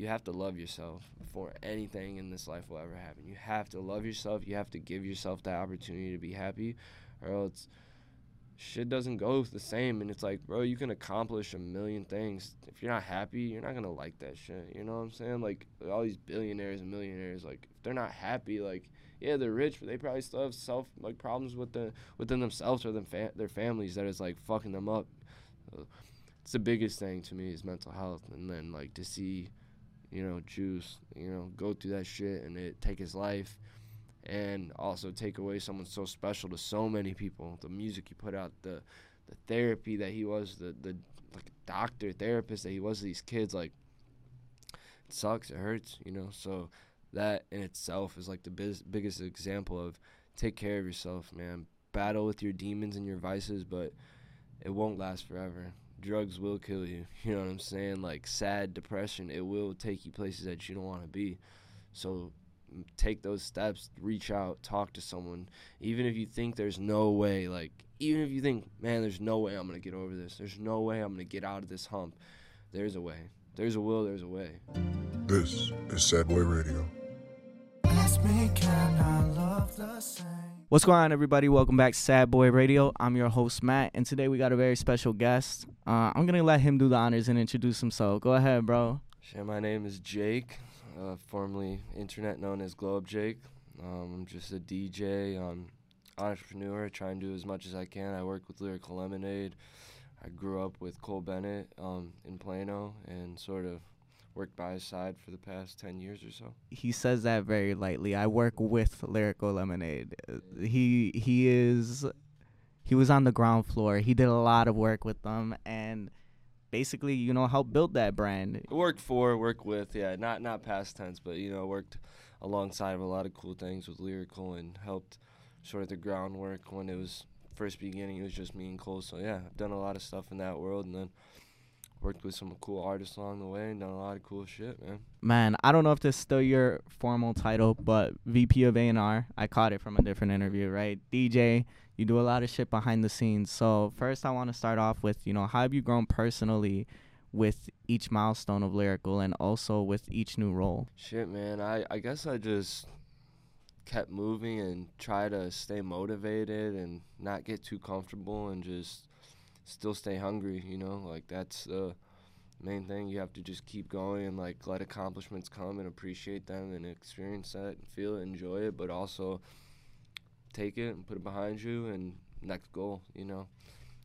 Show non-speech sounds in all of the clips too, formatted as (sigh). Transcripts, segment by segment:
you have to love yourself before anything in this life will ever happen. You have to love yourself. You have to give yourself the opportunity to be happy, or else shit doesn't go the same. And it's like, bro, you can accomplish a million things. If you're not happy, you're not gonna like that shit. You know what I'm saying? Like all these billionaires and millionaires, like if they're not happy, like yeah, they're rich, but they probably still have self like problems with the within themselves or them fa- their families that is like fucking them up. It's the biggest thing to me is mental health, and then like to see, you know, Juice, you know, go through that shit and it take his life, and also take away someone so special to so many people. The music he put out, the the therapy that he was, the the like doctor therapist that he was to these kids, like it sucks, it hurts, you know. So that in itself is like the biz- biggest example of take care of yourself, man. Battle with your demons and your vices, but it won't last forever. Drugs will kill you. (laughs) You know what I'm saying? Like sad depression, it will take you places that you don't want to be. So take those steps, reach out, talk to someone. Even if you think there's no way, like even if you think, man, there's no way I'm going to get over this. There's no way I'm going to get out of this hump. There's a way. There's a will, there's a way. This is Sad Boy Radio. What's going on, everybody? Welcome back to Sad Boy Radio. I'm your host, Matt, and today we got a very special guest. Uh, I'm going to let him do the honors and introduce himself. Go ahead, bro. Shit, my name is Jake, uh, formerly internet known as Globe Jake. Um, I'm just a DJ, um, entrepreneur, try and do as much as I can. I work with Lyrical Lemonade. I grew up with Cole Bennett um, in Plano and sort of worked by his side for the past 10 years or so. He says that very lightly. I work with Lyrical Lemonade. Uh, He he is he was on the ground floor. He did a lot of work with them and basically, you know, helped build that brand. Worked for, worked with, yeah, not not past tense, but you know, worked alongside of a lot of cool things with Lyrical and helped sort of the groundwork when it was first beginning. It was just me and Cole, so yeah, I've done a lot of stuff in that world, and then worked with some cool artists along the way and done a lot of cool shit, man. Man, I don't know if this is still your formal title, but VP of A&R. I caught it from a different interview, right? DJ, you do a lot of shit behind the scenes. So first, I want to start off with, you know, how have you grown personally with each milestone of lyrical and also with each new role? Shit, man. I, I guess I just kept moving and try to stay motivated and not get too comfortable and just still stay hungry, you know? Like that's the main thing. You have to just keep going and like let accomplishments come and appreciate them and experience that and feel it, enjoy it, but also take it and put it behind you and next goal, you know?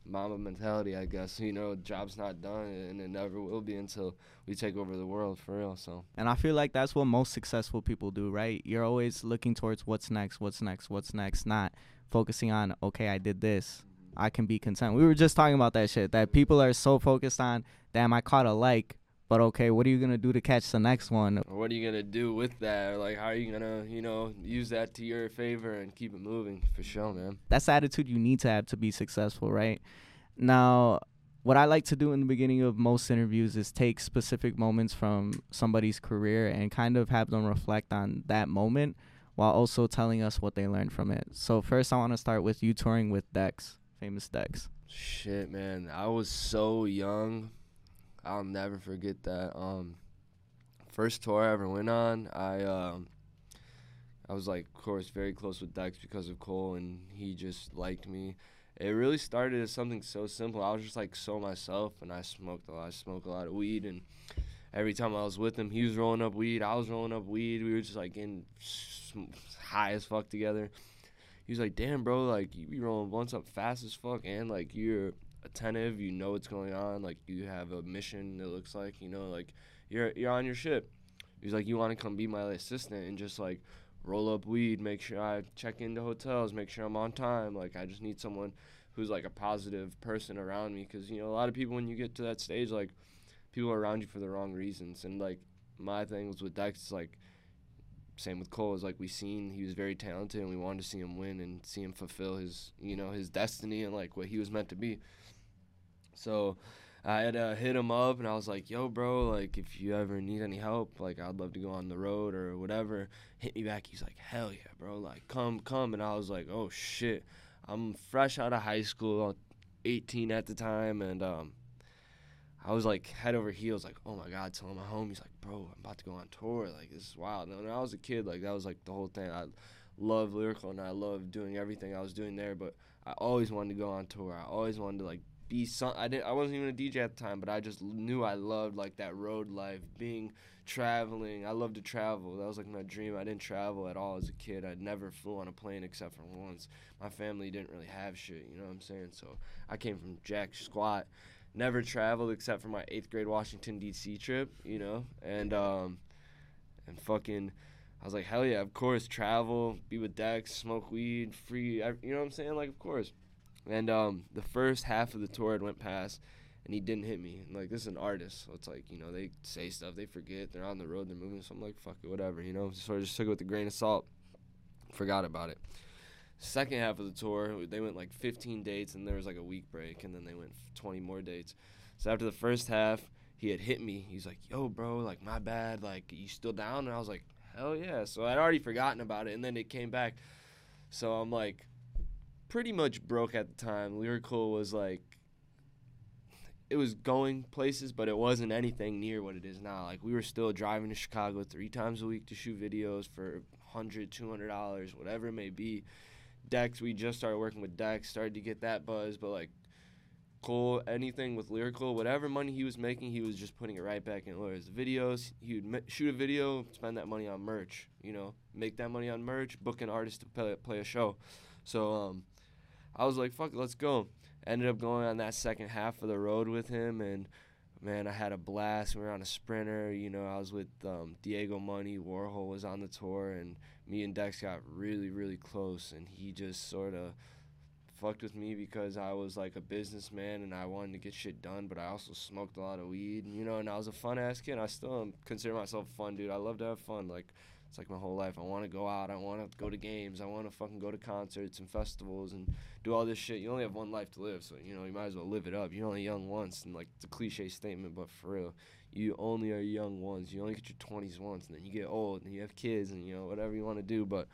Mamba mentality, I guess. (laughs) You know, job's not done and it never will be until we take over the world for real. So And I feel like that's what most successful people do, right? You're always looking towards what's next, what's next, what's next, not focusing on, okay, I did this. I can be content. We were just talking about that shit that people are so focused on, damn, I caught a like, but okay, what are you to do to catch the next one? Or what are you gonna do with that? Or like, how are you gonna, you know, use that to your favor and keep it moving? For sure, man. That's the attitude you need to have to be successful, right? Now, what I like to do in the beginning of most interviews is take specific moments from somebody's career and kind of have them reflect on that moment while also telling us what they learned from it. So first I want to start with you touring with Dex, famous Dex. Shit, man. I was so young. I'll never forget that. Um, first tour I ever went on, I um, I was like, of course, very close with Dex because of Cole, and he just liked me. It really started as something so simple. I was just like so myself, and I smoked a lot. I smoked a lot of weed, and every time I was with him, he was rolling up weed. I was rolling up weed. We were just like getting high as fuck together. He was like, "Damn, bro, like you be rolling blunts up fast as fuck, and like you're attentive. You know what's going on. Like you have a mission. It looks like you know, like you're you're on your shit." He's like, "You want to come be my assistant and just like roll up weed, make sure I check into hotels, make sure I'm on time. Like I just need someone who's like a positive person around me because you know a lot of people when you get to that stage, like people are around you for the wrong reasons. And like my thing was with Dex, like same with Cole is like we seen he was very talented and we wanted to see him win and see him fulfill his you know his destiny and like what he was meant to be. So I had uh, hit him up and I was like, "Yo, bro, like if you ever need any help, like I'd love to go on the road or whatever." Hit me back. He's like, "Hell yeah, bro! Like come, come." And I was like, "Oh shit, I'm fresh out of high school, 18 at the time, and um, I was like head over heels, like, oh my god, telling my homies, like, bro, I'm about to go on tour, like this is wild. And when I was a kid, like that was like the whole thing. I love lyrical and I love doing everything I was doing there, but I always wanted to go on tour. I always wanted to like be some. I didn't. I wasn't even a DJ at the time, but I just knew I loved like that road life, being traveling. I loved to travel. That was like my dream. I didn't travel at all as a kid. I never flew on a plane except for once. My family didn't really have shit. You know what I'm saying? So I came from jack squat. Never traveled except for my eighth grade Washington D.C. trip. You know, and um, and fucking. I was like, hell yeah, of course, travel, be with Dex, smoke weed, free, you know what I'm saying? Like, of course. And um, the first half of the tour had went past, and he didn't hit me. And, like this is an artist, so it's like you know they say stuff, they forget, they're on the road, they're moving. So I'm like, fuck it, whatever, you know. So I just took it with a grain of salt, forgot about it. Second half of the tour, they went like 15 dates, and there was like a week break, and then they went 20 more dates. So after the first half, he had hit me. He's like, "Yo, bro, like my bad. Like, you still down?" And I was like, "Hell yeah!" So I'd already forgotten about it, and then it came back. So I'm like, pretty much broke at the time. Lyrical was like it was going places, but it wasn't anything near what it is now. Like we were still driving to Chicago three times a week to shoot videos for 100 200 dollars, whatever it may be. Dex, we just started working with Dex, started to get that buzz, but like Cole, anything with lyrical, whatever money he was making, he was just putting it right back in Lawyers. Videos, he would shoot a video, spend that money on merch, you know, make that money on merch, book an artist to play, play a show. So um, I was like, fuck let's go. Ended up going on that second half of the road with him, and man, I had a blast. We were on a sprinter. You know, I was with um, Diego Money. Warhol was on the tour, and me and Dex got really, really close. And he just sort of fucked with me because I was like a businessman and I wanted to get shit done, but I also smoked a lot of weed. You know, and I was a fun ass kid. I still consider myself fun, dude. I love to have fun. Like it's like my whole life. I want to go out. I want to go to games. I want to fucking go to concerts and festivals and do all this shit. You only have one life to live, so you know you might as well live it up. You're only young once, and like it's a cliche statement, but for real, you only are young once. You only get your 20s once, and then you get old and you have kids and you know whatever you want to do. But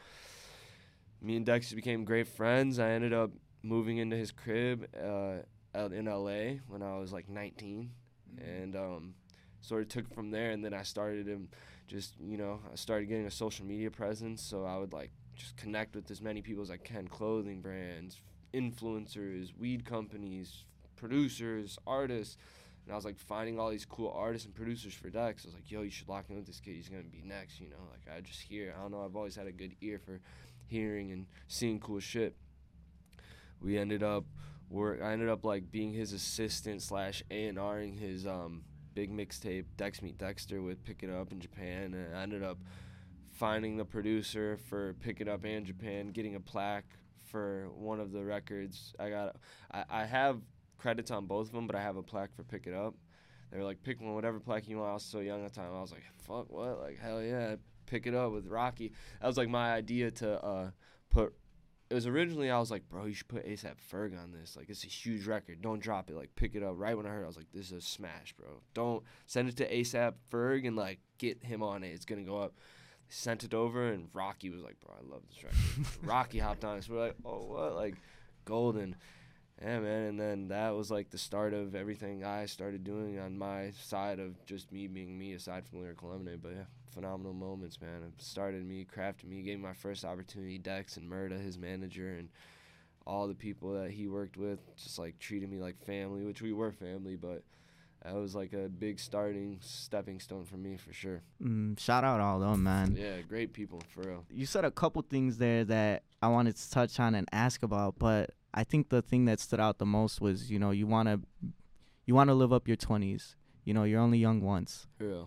me and Dexter became great friends. I ended up moving into his crib uh, out in LA when I was like 19, mm-hmm. and um, sort of took from there. And then I started him just you know I started getting a social media presence, so I would like just connect with as many people as I can, clothing brands, influencers, weed companies, producers, artists. And I was like finding all these cool artists and producers for Dex. I was like, yo, you should lock in with this kid. He's gonna be next, you know. Like I just hear. I don't know. I've always had a good ear for hearing and seeing cool shit. We ended up work. I ended up like being his assistant slash A and Ring his um big mixtape Dex Meet Dexter with Pick It Up in Japan, and I ended up finding the producer for Pick It Up and Japan, getting a plaque for one of the records. I got, I, I have credits on both of them, but I have a plaque for Pick It Up. They were like, pick one, whatever plaque you want. I was so young at the time. I was like, fuck, what? Like, hell yeah, pick it up with Rocky. That was like my idea to uh, put it was originally I was like, bro, you should put ASAP Ferg on this. Like, it's a huge record. Don't drop it. Like, pick it up. Right when I heard, it, I was like, this is a smash, bro. Don't send it to ASAP Ferg and like get him on it. It's gonna go up. Sent it over and Rocky was like, bro, I love this record. (laughs) Rocky hopped on it. So we're like, oh what? Like, golden. Yeah, man. And then that was like the start of everything I started doing on my side of just me being me, aside from lyrical lemonade. But yeah phenomenal moments, man. It started me, crafted me, gave me my first opportunity. Dex and Murda, his manager, and all the people that he worked with, just like treated me like family, which we were family, but that was like a big starting stepping stone for me for sure. Mm, shout out all them, man. Yeah, great people for real. You said a couple things there that I wanted to touch on and ask about, but I think the thing that stood out the most was, you know, you want to you want to live up your 20s. You know, you're only young once. Yeah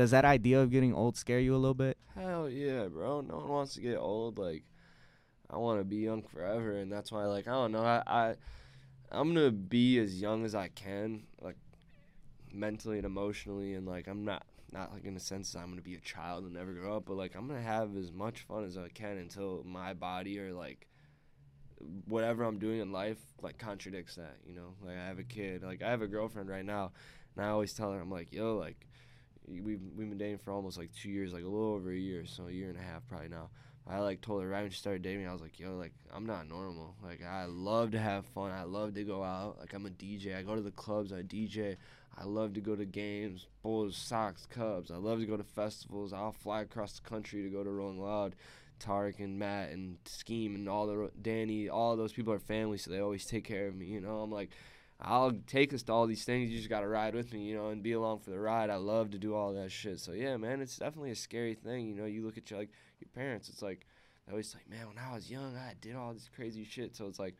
does that idea of getting old scare you a little bit? Hell yeah, bro. No one wants to get old. Like, I want to be young forever, and that's why, like, I don't know. I, I I'm gonna be as young as I can, like, mentally and emotionally, and like, I'm not not like in the sense that I'm gonna be a child and never grow up, but like, I'm gonna have as much fun as I can until my body or like whatever I'm doing in life like contradicts that. You know, like I have a kid, like I have a girlfriend right now, and I always tell her, I'm like, yo, like we've we've been dating for almost like two years, like a little over a year, so a year and a half probably now. I like told her right when she started dating, I was like, yo, like I'm not normal. Like I love to have fun. I love to go out. Like I'm a DJ. I go to the clubs. I DJ. I love to go to games, Bulls, Sox, Cubs. I love to go to festivals. I'll fly across the country to go to Rolling Loud. Tariq and Matt and Scheme and all the Danny, all those people are family, so they always take care of me. You know, I'm like, I'll take us to all these things. You just gotta ride with me, you know, and be along for the ride. I love to do all that shit. So yeah, man, it's definitely a scary thing. You know, you look at your like your parents. It's like they always like, man, when I was young, I did all this crazy shit. So it's like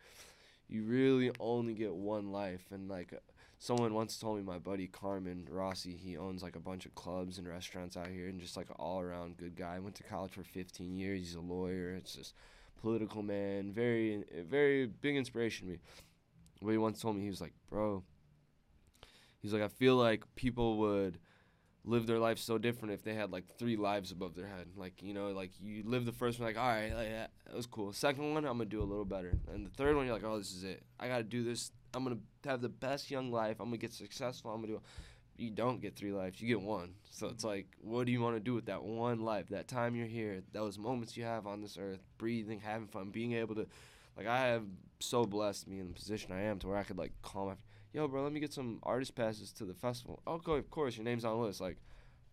you really only get one life, and like someone once told me my buddy Carmen Rossi, he owns like a bunch of clubs and restaurants out here and just like an all around good guy. Went to college for 15 years. He's a lawyer. It's just political man. Very, very big inspiration to me. But he once told me, he was like, bro, he's like, I feel like people would live their life so different if they had like three lives above their head. Like, you know, like you live the first one, like, all right, like, that was cool. Second one, I'm to do a little better. And the third one, you're like, oh, this is it. I got to do this I'm gonna have the best young life. I'm gonna get successful. I'm gonna do. You don't get three lives. You get one. So it's like, what do you want to do with that one life? That time you're here, those moments you have on this earth, breathing, having fun, being able to, like, I have so blessed me in the position I am to where I could like call my, yo, bro, let me get some artist passes to the festival. Okay, of course, your name's on the list. Like,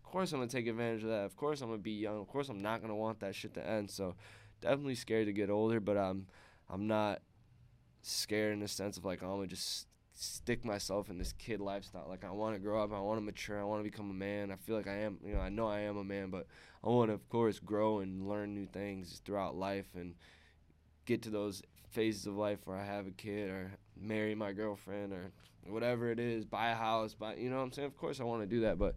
of course I'm gonna take advantage of that. Of course I'm gonna be young. Of course I'm not gonna want that shit to end. So, definitely scared to get older, but I'm, I'm not scared in the sense of like I'm gonna just stick myself in this kid lifestyle. Like I want to grow up, I want to mature, I want to become a man. I feel like I am, you know, I know I am a man, but I want to of course grow and learn new things throughout life and get to those phases of life where I have a kid or marry my girlfriend or whatever it is, buy a house, buy, you know what I'm saying? Of course I want to do that, but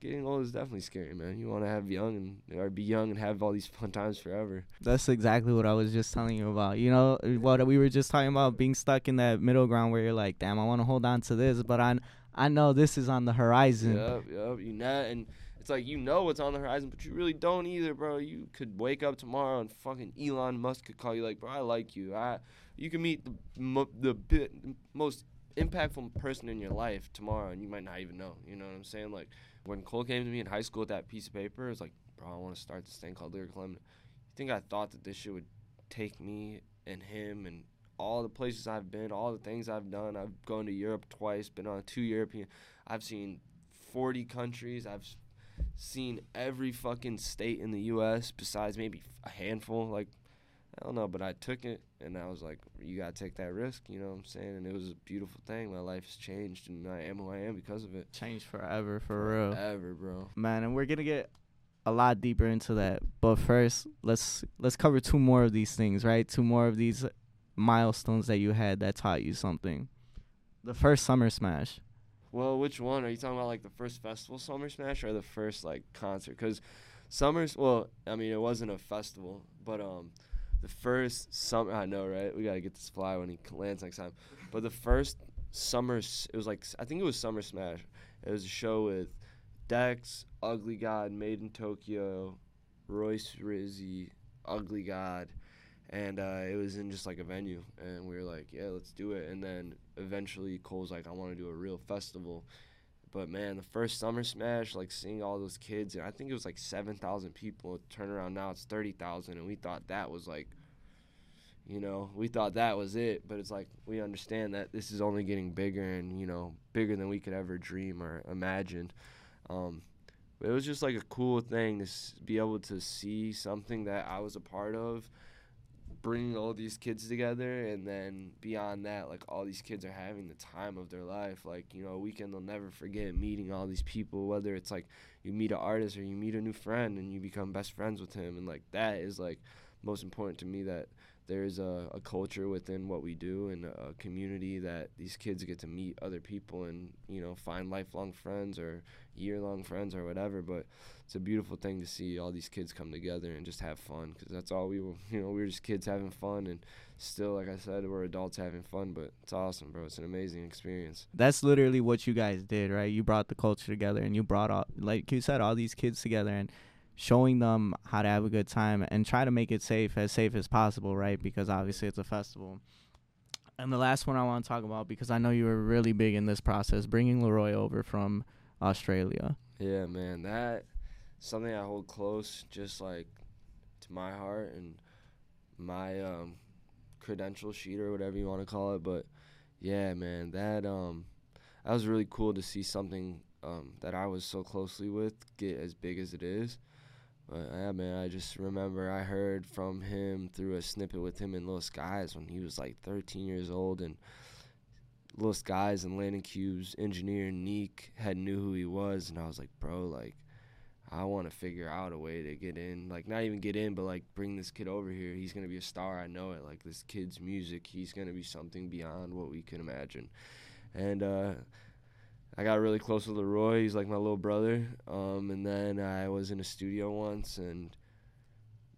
getting old is definitely scary, man. You want to have young and or be young and have all these fun times forever. That's exactly what I was just telling you about. You know what we were just talking about being stuck in that middle ground where you're like, damn, I want to hold on to this, but I I know this is on the horizon. Yep, yep. You know, and it's like you know what's on the horizon, but you really don't either, bro. You could wake up tomorrow and fucking Elon Musk could call you like, bro, I like you. I you can meet the the most impactful person in your life tomorrow, and you might not even know. You know what I'm saying? Like when Cole came to me in high school with that piece of paper, it was like, bro, I want to start this thing called Lyrical Lemonade. You think I thought that this shit would take me and him and all the places I've been, all the things I've done. I've gone to Europe twice, been on two European. I've seen 40 countries. I've seen every fucking state in the U.S. besides maybe a handful. Like I don't know, but I took it and I was like, you gotta take that risk, you know what I'm saying? And it was a beautiful thing. My life's changed and I am who I am because of it. Changed forever, for real. Forever, bro. Man, and we're gonna get a lot deeper into that. But first, let's let's cover two more of these things, right? Two more of these milestones that you had that taught you something. The first Summer Smash. Well, which one are you talking about? Like the first festival Summer Smash or the first like concert? Because Summers, well, I mean, it wasn't a festival, but um, the first summer. I know, right? We gotta get this fly when he lands next time. But the first summer, it was like I think it was Summer Smash. It was a show with Dex, Ugly God, Made in Tokyo, Royce Rizzy, Ugly God, and uh, it was in just like a venue. And we were like, yeah, let's do it. And then eventually Cole's like, I want to do a real festival. But man, the first Summer Smash, like seeing all those kids, and I think it was like 7,000 people. Turn around now, it's 30,000. And we thought that was like, you know, we thought that was it. But it's like, we understand that this is only getting bigger and, you know, bigger than we could ever dream or imagine. Um, but it was just like a cool thing to be able to see something that I was a part of bringing all these kids together and then beyond that like all these kids are having the time of their life. Like you know a weekend they'll never forget meeting all these people whether it's like you meet an artist or you meet a new friend and you become best friends with him and like that is like most important to me that there's a, a culture within what we do and a community that these kids get to meet other people and you know find lifelong friends or year long friends or whatever. But it's a beautiful thing to see all these kids come together and just have fun because that's all we were you know we were just kids having fun and still like i said we're adults having fun but it's awesome bro. It's an amazing experience. That's literally what you guys did right? You brought the culture together and you brought all like you said all these kids together and showing them how to have a good time and try to make it safe as safe as possible right? Because obviously it's a festival. And the last one i want to talk about because i know you were really big in this process bringing LAROI over from australia. Yeah man that something i hold close just like to my heart and my um credential sheet or whatever you want to call it but yeah man that um that was really cool to see something um, that I was so closely with get as big as it is. But yeah, man, I just remember I heard from him through a snippet with him in Lil Skies when he was like 13 years old, and Lil Skies and Landon Cube's engineer Neek had knew who he was, and I was like, bro, like I want to figure out a way to get in, like not even get in, but like bring this kid over here. He's gonna be a star. I know it. Like this kid's music, he's gonna be something beyond what we can imagine. And uh, I got really close with LAROI. He's like my little brother. Um, and then I was in a studio once, and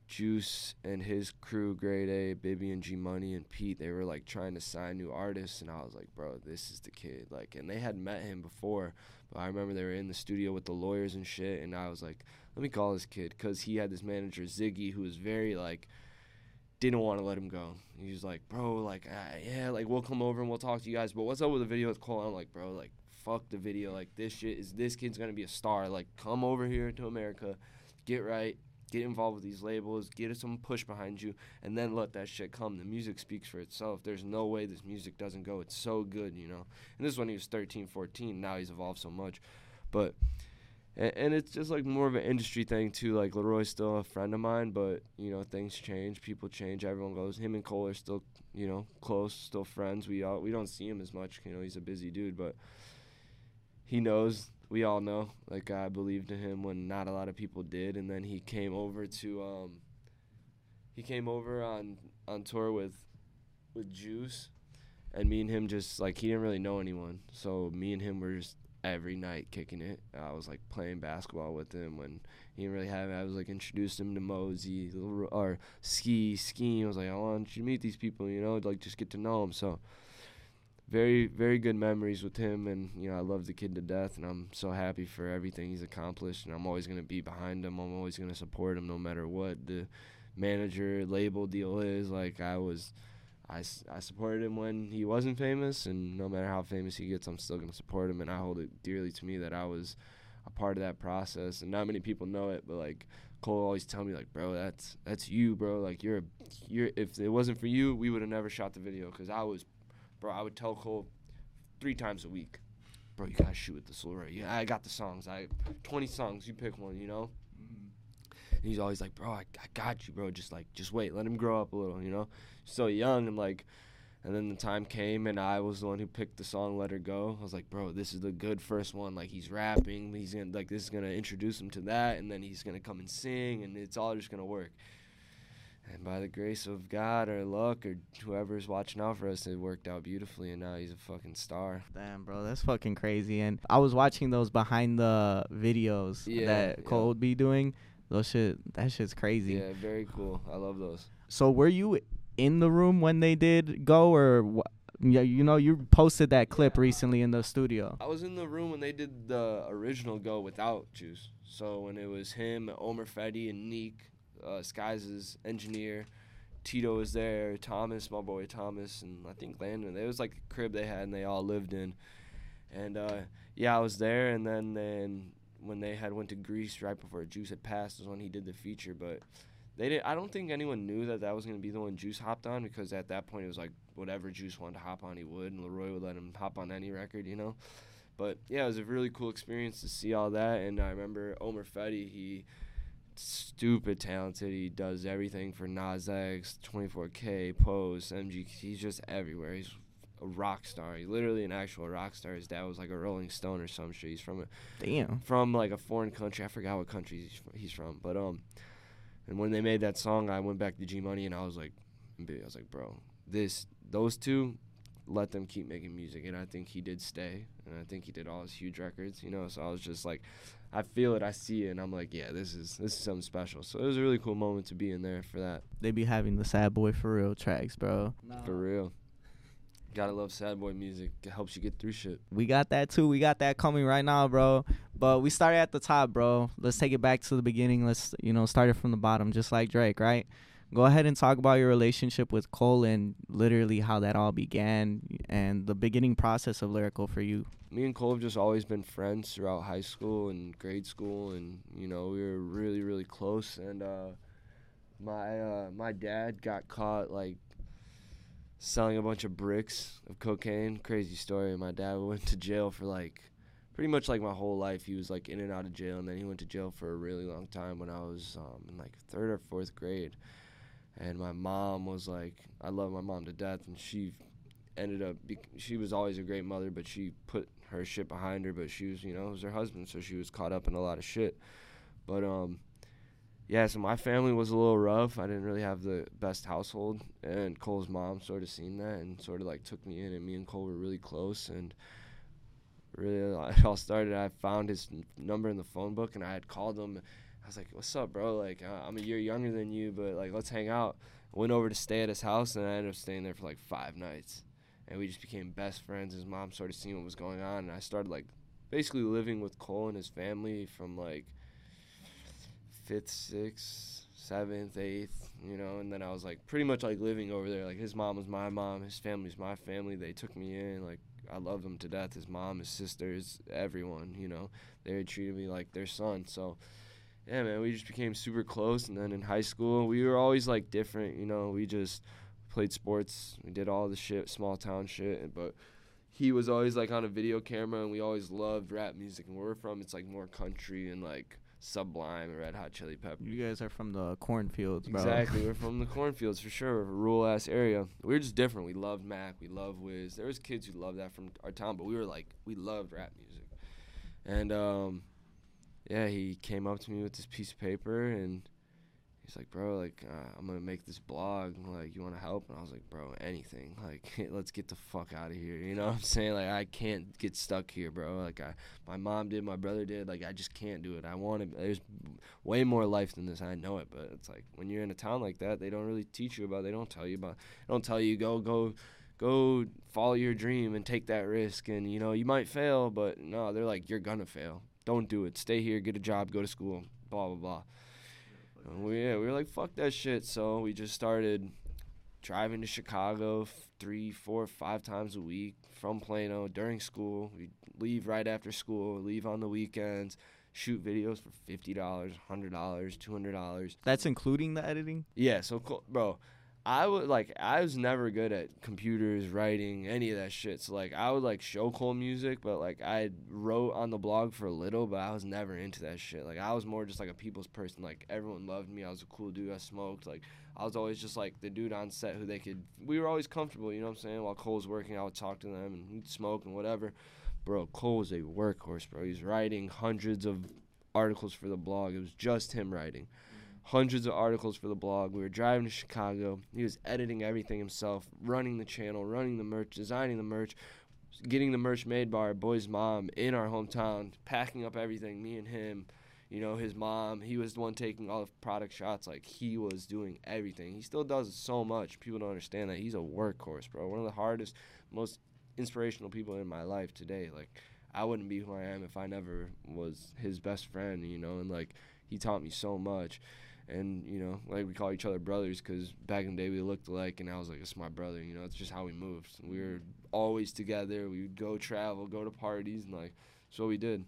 Juice and his crew, Grade A, Bibby and G Money and Pete, they were like trying to sign new artists, and I was like, bro, this is the kid. Like, and they had met him before, but I remember they were in the studio with the lawyers and shit, and I was like, let me call this kid, cause he had this manager Ziggy who was very like didn't want to let him go. He was like, bro, like, uh, yeah, like we'll come over and we'll talk to you guys. But what's up with the video with Cole? I'm like, bro, like, fuck the video. Like, this shit is this kid's gonna be a star. Like, come over here to America, get right, get involved with these labels, get some push behind you, and then let that shit come. The music speaks for itself. There's no way this music doesn't go. It's so good, you know. And this is when he was 13, 14. Now he's evolved so much, but and, and it's just like more of an industry thing too. Like LAROI's still a friend of mine, but you know things change, people change, everyone goes. Him and Cole are still you know close, still friends. We all we don't see him as much. You know he's a busy dude, but he knows. We all know. Like I believed in him when not a lot of people did, and then he came over to um. He came over on on tour with with Juice, and me and him just like he didn't really know anyone, so me and him were just every night kicking it. I was like playing basketball with him when he didn't really have. I was like introduced him to Mosey or ski skiing. I was like, I want you to meet these people, you know, like just get to know them. So very very good memories with him, and you know I love the kid to death, and I'm so happy for everything he's accomplished, and I'm always gonna be behind him. I'm always gonna support him no matter what the manager label deal is. Like I was. I, I supported him when he wasn't famous, and no matter how famous he gets, I'm still gonna support him. And I hold it dearly to me that I was a part of that process. And not many people know it, but like Cole always tell me, like, bro, that's that's you, bro. Like you're you're. If it wasn't for you, we would have never shot the video. Cause I was, bro. I would tell Cole three times a week, bro. You gotta shoot with the Slurry. Yeah, I got the songs. I 20 songs. You pick one. You know. Mm-hmm. And he's always like, bro, I, I got you, bro. Just like, just wait, let him grow up a little, you know. So young and like, and then the time came and I was the one who picked the song "Let Her Go." I was like, bro, this is the good first one. Like he's rapping, he's gonna like this is gonna introduce him to that, and then he's gonna come and sing, and it's all just gonna work. And by the grace of God or luck or whoever's watching out for us, it worked out beautifully, and now he's a fucking star. Damn, bro, that's fucking crazy. And I was watching those behind the videos Yeah, that yeah. Cole would be doing. Those shit, that shit's crazy. Yeah, very cool. I love those. So were you in the room when they did go, or yeah, you know, you posted that clip recently in the studio. I was in the room when they did the original go without Juice. So when it was him, Omer Fedi, and Neek, uh, Skies' engineer, Tito was there, Thomas, my boy Thomas, and I think Landon. It was like a crib they had and they all lived in. And uh, yeah, I was there. And then then when they had went to Greece right before Juice had passed was when he did the feature. But they did. I don't think anyone knew that that was gonna be the one Juice hopped on because at that point it was like whatever Juice wanted to hop on, he would, and LAROI would let him hop on any record, you know. But yeah, it was a really cool experience to see all that. And I remember Omer Fedi, he stupid talented. He does everything for Nas X, 24K, Pose, MG. He's just everywhere. He's a rock star. He's literally an actual rock star. His dad was like a Rolling Stone or some shit. He's from a Damn. from like a foreign country. I forgot what country he's he's from, but um, and when they made that song, I went back to G Money and I was like, I was like, bro, this those two, let them keep making music, and I think he did stay, and I think he did all his huge records, you know. So I was just like, I feel it, I see it, and I'm like, yeah, this is this is something special. So it was a really cool moment to be in there for that, They be having the sad boy for real tracks, bro. for real. Gotta love sad boy music. It helps you get through shit. We got that too. We got that coming right now, bro. But we started at the top, bro. Let's take it back to the beginning. Let's, you know, start it from the bottom, just like Drake, right? Go ahead and talk about your relationship with Cole and literally how that all began and the beginning process of lyrical for you. me and Cole have just always been friends throughout high school and grade school, and you know we were really really close. And uh, my uh, my dad got caught like selling a bunch of bricks of cocaine. Crazy story. My dad (laughs) went to jail for like pretty much like my whole life. He was like in and out of jail, and then he went to jail for a really long time when I was um, in like third or fourth grade. And my mom was like, I love my mom to death, and she ended up. She was always a great mother, but she put her shit behind her. But she was, you know, it was her husband, so she was caught up in a lot of shit. But um, yeah, so my family was a little rough. I didn't really have the best household, and Cole's mom sort of seen that and sort of like took me in, and me and Cole were really close, and really (laughs) it all started. I found his number in the phone book, and I had called him. I was like, "What's up, bro? Like, uh, I'm a year younger than you, but like, let's hang out." Went over to stay at his house, and I ended up staying there for like five nights, and we just became best friends. His mom started seeing what was going on, and I started like basically living with Cole and his family from like fifth, sixth, seventh, eighth, you know, and then I was like pretty much like living over there. Like his mom was my mom, his family's my family. They took me in, like I love them to death. His mom, his sisters, everyone, you know, they treated me like their son. So yeah, man, we just became super close. And then in high school, we were always like different, you know. We just played sports, we did all the shit, small town shit, but. He was always like on a video camera, and we always loved rap music. And where we're from, it's like more country and like Sublime and Red Hot Chili Peppers. You guys are from the cornfields, bro. Exactly. We're (laughs) from the cornfields for sure, We're a rural ass area. We were just different. We loved Mac. We loved Wiz. There was kids who loved that from our town, but we were like, we loved rap music. And um, yeah, he came up to me with this piece of paper and he's like, bro, like uh, I'm gonna make this blog. Like, you want to help? And I was like, bro, anything. Like, (laughs) let's get the fuck out of here. You know what I'm saying? Like, I can't get stuck here, bro. Like, I, my mom did, my brother did. Like, I just can't do it. I want to. There's way more life than this. I know it, but it's like when you're in a town like that, they don't really teach you about. They don't tell you about. They don't tell you go go go follow your dream and take that risk. And you know you might fail, but no, they're like you're gonna fail. Don't do it. Stay here, get a job, go to school, blah blah blah. And we yeah, we were like fuck that shit. So we just started driving to Chicago f- three, four, five times a week from Plano during school. We leave right after school, leave on the weekends, shoot videos for fifty dollars, hundred dollars, two hundred dollars. That's including the editing. Yeah, so cool, bro. I would like I was never good at computers, writing, any of that shit. So like I would like show Cole music, but like I wrote on the blog for a little, but I was never into that shit. Like I was more just like a people's person. Like everyone loved me. I was a cool dude. I smoked. Like I was always just like the dude on set who they could. We were always comfortable. You know what I'm saying? While Cole was working, I would talk to them and we'd smoke and whatever. Bro, Cole was a workhorse, bro. He's writing hundreds of articles for the blog. It was just him writing hundreds of articles for the blog. We were driving to Chicago. He was editing everything himself, running the channel, running the merch, designing the merch, getting the merch made by our boy's mom in our hometown, packing up everything, me and him. You know, his mom, he was the one taking all the product shots. Like, he was doing everything. He still does so much. People don't understand that. He's a workhorse, bro. One of the hardest, most inspirational people in my life today. Like, I wouldn't be who I am if I never was his best friend, you know, and like, he taught me so much and you know like we call each other brothers because back in the day we looked alike and i was like it's my brother you know it's just how we moved we were mm-hmm. always together we would go travel go to parties and like that's what we did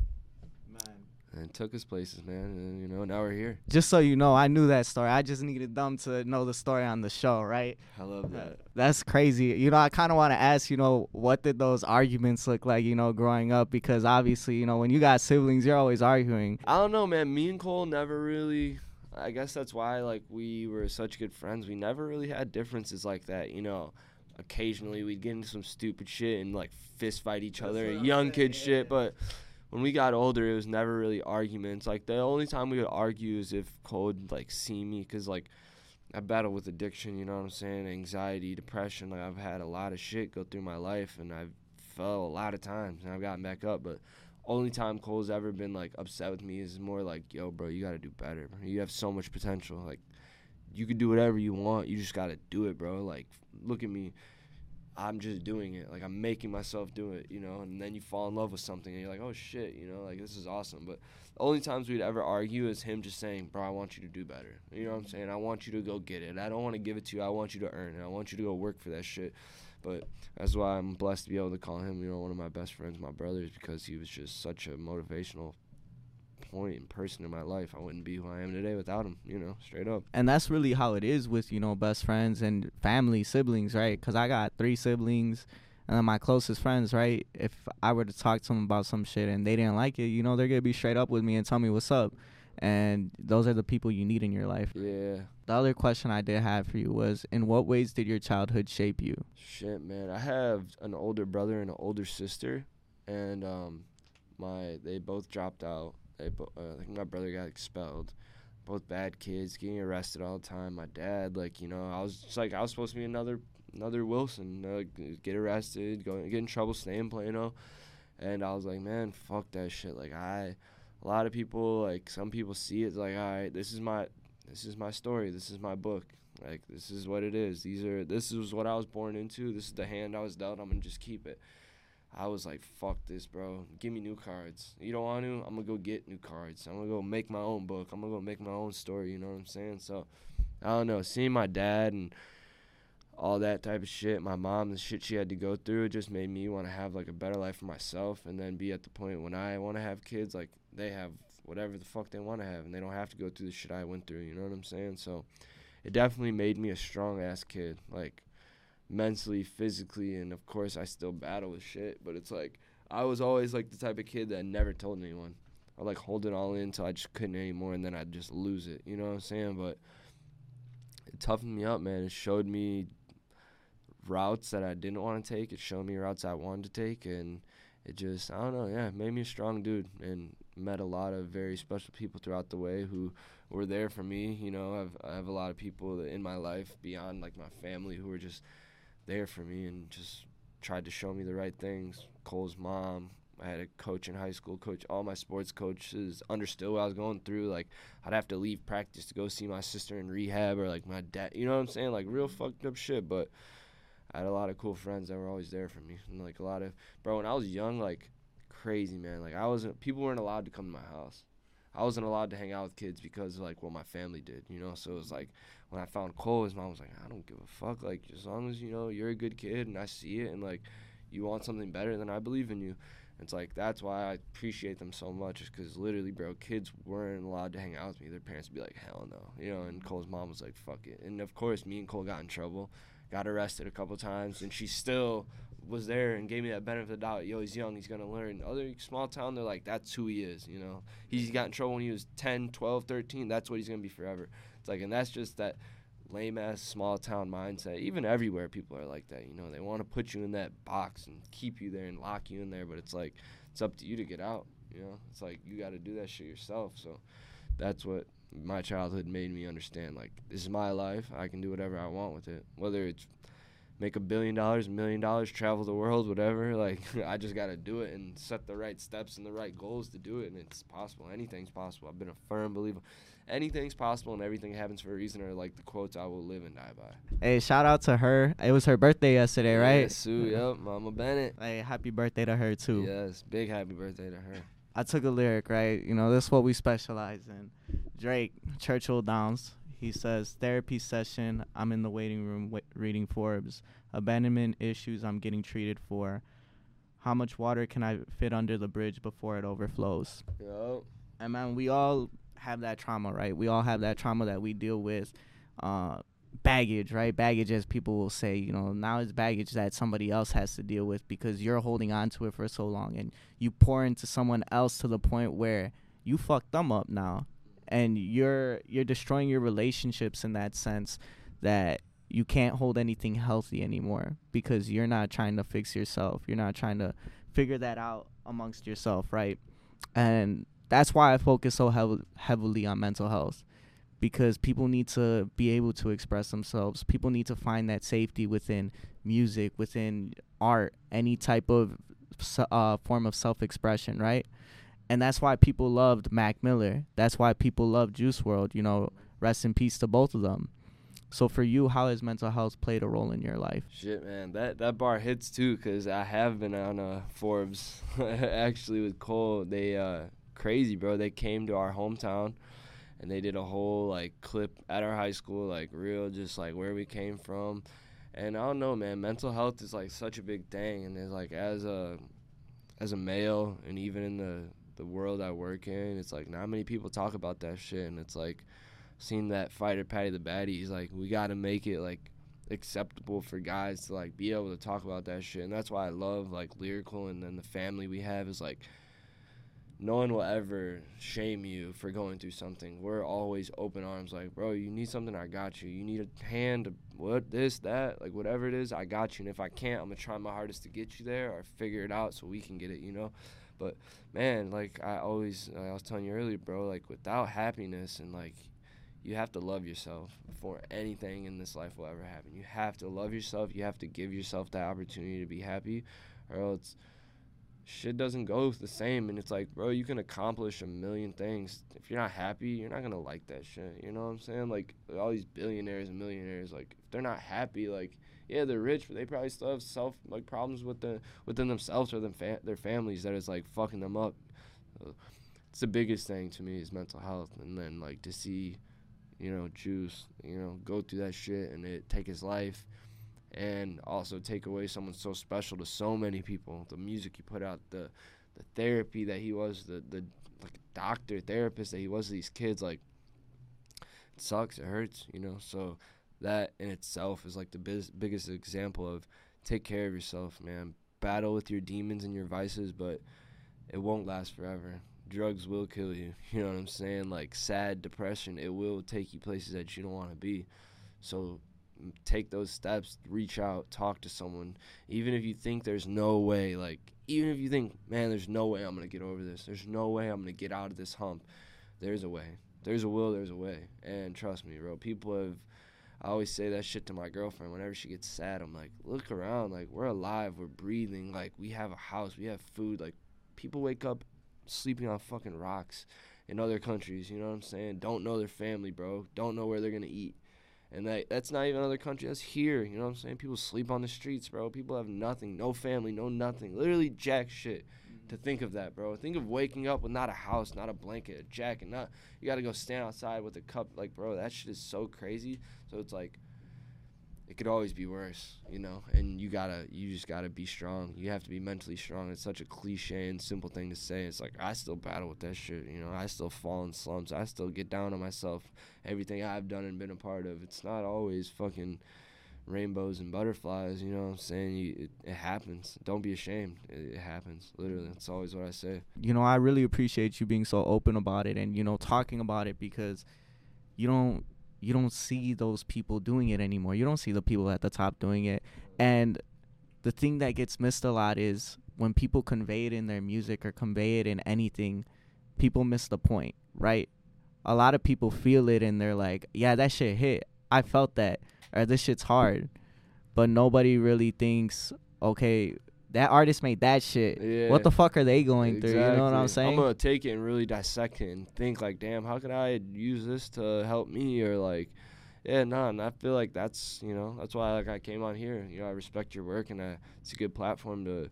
Man. and took us places man and you know now we're here Just so you know, I knew that story. I just needed them to know the story on the show, right? i love that That's crazy. You know, I kind of want to ask, you know, what did those arguments look like, you know, growing up? Because obviously, you know, when you got siblings, you're always arguing. i don't know man me and cole never really i guess that's why like we were such good friends we never really had differences like that you know occasionally we'd get into some stupid shit and like fist fight each other young kid shit but when we got older, it was never really arguments. Like the only time we would argue is if Cole would like see me, cause like I battle with addiction. You know what I'm saying? Anxiety, depression. Like I've had a lot of shit go through my life, and I've fell a lot of times, and I've gotten back up. But only time Cole's ever been like upset with me is more like, "Yo, bro, you gotta do better. You have so much potential. Like you could do whatever you want. You just gotta do it, bro. Like look at me." I'm just doing it. Like I'm making myself do it, you know. And then you fall in love with something, and you're like, oh shit, you know, like this is awesome. But the only times we'd ever argue is him just saying, bro, I want you to do better. You know what I'm saying? I want you to go get it. I don't want to give it to you. I want you to earn it. I want you to go work for that shit. But that's why I'm blessed to be able to call him, you know, one of my best friends, my brothers, because he was just such a motivational point and person in my life. I wouldn't be who I am today without him. You know, straight up. and that's really how it is with you know best friends and family siblings right because i got three siblings and my closest friends right if i were to talk to them about some shit and they didn't like it you know they're gonna be straight up with me and tell me what's up and those are the people you need in your life Yeah. the other question i did have for you was in what ways did your childhood shape you Shit, man. I have an older brother and an older sister, and um, my they both dropped out. They bo- uh, think my brother got expelled. Both bad kids, getting arrested all the time. My dad, like you know, I was just like I was supposed to be another another Wilson, uh, get arrested, go get in trouble, stay in Plano, and I was like, man, fuck that shit. Like I, a lot of people, like some people see it like, all right, this is my this is my story, this is my book. Like this is what it is. These are this is what I was born into. This is the hand I was dealt. I'm gonna just keep it. I was like, fuck this, bro. Give me new cards. You don't want to? I'm gonna go get new cards. I'm gonna go make my own book. I'm gonna go make my own story. You know what I'm saying? So, I don't know. Seeing my dad and all that type of shit, my mom, the shit she had to go through, it just made me want to have like a better life for myself, and then be at the point when I want to have kids, like they have whatever the fuck they want to have, and they don't have to go through the shit I went through. You know what I'm saying? So, it definitely made me a strong ass kid, like mentally, physically, and of course I still battle with shit. But it's like I was always like the type of kid that never told anyone. I like hold it all in until I just couldn't anymore, and then I'd just lose it. You know what I'm saying? But it toughened me up, man. It showed me routes that I didn't want to take. It showed me routes I wanted to take, and it just I don't know, yeah, made me a strong dude, and met a lot of very special people throughout the way who were there for me. You know, I've I have a lot of people in my life beyond like my family who were just there for me and just tried to show me the right things. Cole's mom. I had a coach in high school, coach all my sports coaches understood what I was going through. Like I'd have to leave practice to go see my sister in rehab or like my dad you know what I'm saying? Like real fucked up shit. But I had a lot of cool friends that were always there for me. And like a lot of bro, when I was young, like crazy man. Like I wasn't people weren't allowed to come to my house. I wasn't allowed to hang out with kids because of like what my family did, you know. So it was like when I found Cole, his mom was like, "I don't give a fuck. Like as long as you know you're a good kid and I see it, and like you want something better, then I believe in you." It's like that's why I appreciate them so much, is because literally, bro, kids weren't allowed to hang out with me. Their parents would be like, "Hell no," you know. And Cole's mom was like, "Fuck it." And of course, me and Cole got in trouble, got arrested a couple times, and she still was there and gave me that benefit of the doubt. Yo, he's young, he's gonna learn. Other small town, they're like, that's who he is, you know. He's got in trouble when he was 10, 12, 13. That's what he's gonna be forever. It's like, and that's just that lame ass small town mindset. Even everywhere, people are like that. You know, they want to put you in that box and keep you there and lock you in there. But it's like, it's up to you to get out. You know, it's like you got to do that shit yourself. So that's what my childhood made me understand. Like, this is my life. I can do whatever I want with it. Whether it's make a billion dollars, a million dollars, travel the world, whatever. (laughs) Like I just gotta do it and set the right steps and the right goals to do it, and it's possible. Anything's possible. I've been a firm believer. Anything's possible, and everything happens for a reason. Or like the quotes, "I will live and die by." hey shout out to her it was her birthday yesterday right Yeah, Sue. Yep. Mama Bennett. hey happy birthday to her too Yes. Big happy birthday to her. I took a lyric, right? You know, this is what we specialize in. Drake, Churchill Downs. He says, therapy session. I'm in the waiting room wa- reading Forbes. Abandonment issues I'm getting treated for. How much water can I fit under the bridge before it overflows? Yep. And man, we all have that trauma, right? We all have that trauma that we deal with. Uh, baggage, right? Baggage, as people will say, you know, now it's baggage that somebody else has to deal with because you're holding on to it for so long and you pour into someone else to the point where you fuck them up now and you're you're destroying your relationships in that sense that you can't hold anything healthy anymore because you're not trying to fix yourself. You're not trying to figure that out amongst yourself, right? And that's why I focus so heav- heavily on mental health because people need to be able to express themselves. People need to find that safety within music, within art, any type of uh, form of self expression, right? And that's why people loved Mac Miller. That's why people loved Juice WRLD. You know, rest in peace to both of them. So for you, how has mental health played a role in your life? Shit, man, that that bar hits too, cause I have been on uh, Forbes, (laughs) actually with Cole. They uh, crazy, bro. They came to our hometown, and they did a whole like clip at our high school, like real, just like where we came from. And I don't know, man. Mental health is like such a big thing, and it's like as a as a male, and even in the the world I work in, it's like not many people talk about that shit, and it's like seeing that fighter Paddy the Baddy. He's like, we got to make it like acceptable for guys to like be able to talk about that shit, and that's why I love like lyrical, and then the family we have is like. No one will ever shame you for going through something. We're always open arms, like, bro, you need something, I got you. You need a hand, what, this, that, like, whatever it is, I got you. And if I can't, I'm gonna try my hardest to get you there or figure it out so we can get it, you know? But man, like I always, like I was telling you earlier, bro, like without happiness and like you have to love yourself before anything in this life will ever happen. You have to love yourself. You have to give yourself that opportunity to be happy, or else shit doesn't go the same. And it's like, bro, you can accomplish a million things. If you're not happy, you're not gonna like that shit. You know what I'm saying? Like all these billionaires and millionaires, like if they're not happy, like yeah, they're rich, but they probably still have self like problems with the within themselves or them fa- their families that is like fucking them up. Uh, it's the biggest thing to me is mental health, and then like to see, you know, Juice, you know, go through that shit and it take his life, and also take away someone so special to so many people. The music he put out, the the therapy that he was, the the like doctor therapist that he was to these kids, like it sucks, it hurts, you know. So that in itself is like the biz- biggest example of take care of yourself, man. Battle with your demons and your vices, but it won't last forever. Drugs will kill you. (laughs) You know what I'm saying? Like sad depression, it will take you places that you don't want to be. So take those steps, reach out, talk to someone. Even if you think there's no way, like even if you think, man, there's no way I'm going to get over this. There's no way I'm going to get out of this hump. There's a way. There's a will, there's a way. And trust me, bro, people have I always say that shit to my girlfriend whenever she gets sad. I'm like, look around, like we're alive, we're breathing, like we have a house, we have food. Like people wake up sleeping on fucking rocks in other countries. You know what I'm saying? Don't know their family, bro. Don't know where they're gonna eat. And that that's not even another country. That's here. You know what I'm saying? People sleep on the streets, bro. People have nothing, no family, no nothing. Literally jack shit to mm-hmm. think of that, bro. Think of waking up with not a house, not a blanket, a jacket, not you got to go stand outside with a cup. Like, bro, that shit is so crazy. So it's like it could always be worse, you know. And you gotta, you just gotta be strong. You have to be mentally strong. It's such a cliche and simple thing to say. It's like I still battle with that shit, you know. I still fall in slumps. I still get down on myself. Everything I've done and been a part of. It's not always fucking rainbows and butterflies. You know what I'm saying? You, it, it happens. Don't be ashamed. It, it happens. Literally, that's always what I say. You know, I really appreciate you being so open about it and you know talking about it because you don't you don't see those people doing it anymore. You don't see the people at the top doing it. And the thing that gets missed a lot is when people convey it in their music or convey it in anything, people miss the point, right? A lot of people feel it and they're like, "Yeah, that shit hit. I felt that." Or this shit's hard. But nobody really thinks, "Okay, that artist made that shit. Yeah. What the fuck are they going through? You know what I'm saying? I'm gonna take it and really dissect it and think like, damn, how could I use this to help me or like, yeah, nah. And I feel like that's you know that's why like I came on here. You know, I respect your work and I, it's a good platform to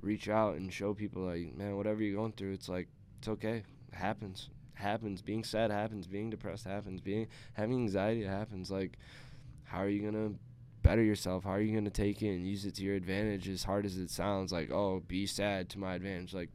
reach out and show people like, man, whatever you're going through, it's like it's okay. It happens. Happens. Being sad happens. Being depressed happens. Being having anxiety happens. Like, how are you gonna better yourself? How are you going to take it and use it to your advantage? As hard as it sounds, like, oh, be sad to my advantage. Like,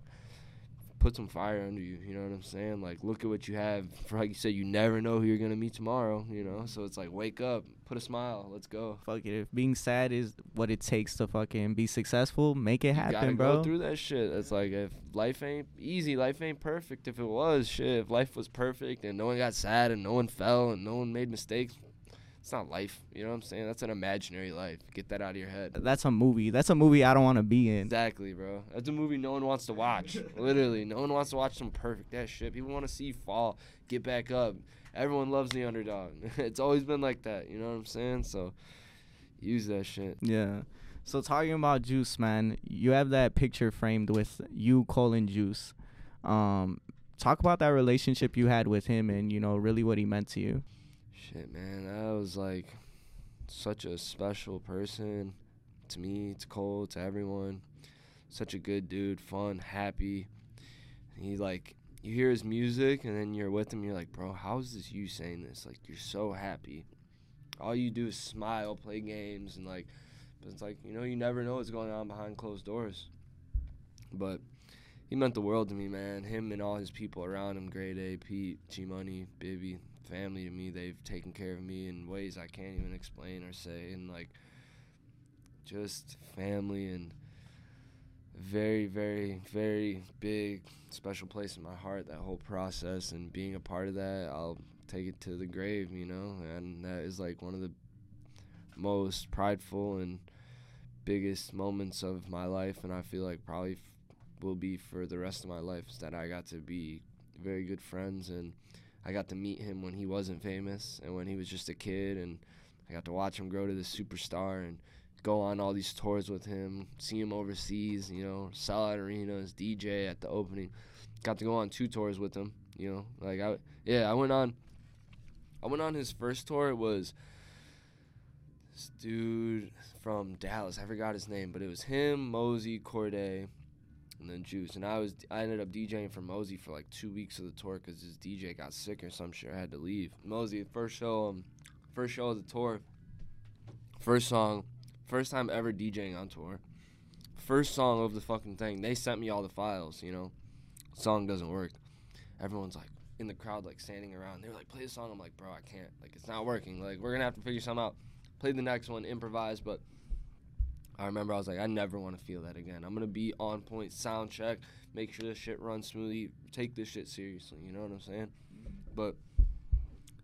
put some fire under you. You know what I'm saying? Like, look at what you have. For like you said, you never know who you're going to meet tomorrow, you know? So it's like, wake up, put a smile, let's go. Fuck it. If being sad is what it takes to fucking be successful, make it You happen, go bro. through that shit. It's like if life ain't easy, life ain't perfect. If it was, shit, if life was perfect and no one got sad and no one fell and no one made mistakes, it's not life. You know what I'm saying? That's an imaginary life. Get that out of your head. That's a movie. That's a movie I don't want to be in. Exactly, bro. That's a movie no one wants to watch. (laughs) Literally, no one wants to watch some perfect ass shit. People want to see you fall, get back up. Everyone loves the underdog. (laughs) it's always been like that. You know what I'm saying? So use that shit. Yeah. So talking about Juice, man, you have that picture framed with you, Cole and Juice. Um, talk about that relationship you had with him, and you know, really what he meant to you. Shit, man, that was like such a special person to me, to Cole, to everyone. Such a good dude, fun, happy. He like you hear his music and then you're with him, you're like, bro, how is this you saying this? Like you're so happy. All you do is smile, play games, and like, but it's like you know you never know what's going on behind closed doors. But he meant the world to me, man. Him and all his people around him, Grade A, Pete, G Money, Bibby, family to me. They've taken care of me in ways I can't even explain or say, and like just family and very, very, very big, special place in my heart. That whole process and being a part of that, I'll take it to the grave, you know. And that is like one of the most prideful and biggest moments of my life, and I feel like probably f- will be for the rest of my life. Is that I got to be very good friends and I got to meet him when he wasn't famous and when he was just a kid, and I got to watch him grow to the superstar and go on all these tours with him, see him overseas, you know, sell out arenas, DJ at the opening. Got to go on two tours with him, you know, like I yeah, I went on I went on his first tour. It was this dude from Dallas. I forgot his name, but it was him, Mosey, Cordae, and then Juice. And I was I ended up DJing for Mosey for like two weeks of the tour because his DJ got sick or some shit. I had to leave. Mosey, first show, um, first show of the tour, first song, first time ever DJing on tour, first song of the fucking thing. They sent me all the files. You know, song doesn't work. Everyone's like in the crowd, like standing around. They're like, "Play the song." I'm like, "Bro, I can't. Like, it's not working. Like, we're gonna have to figure something out." Played the next one, improvised, but I remember I was like, I never want to feel that again. I'm gonna be on point, sound check, make sure this shit runs smoothly, take this shit seriously. You know what I'm saying? But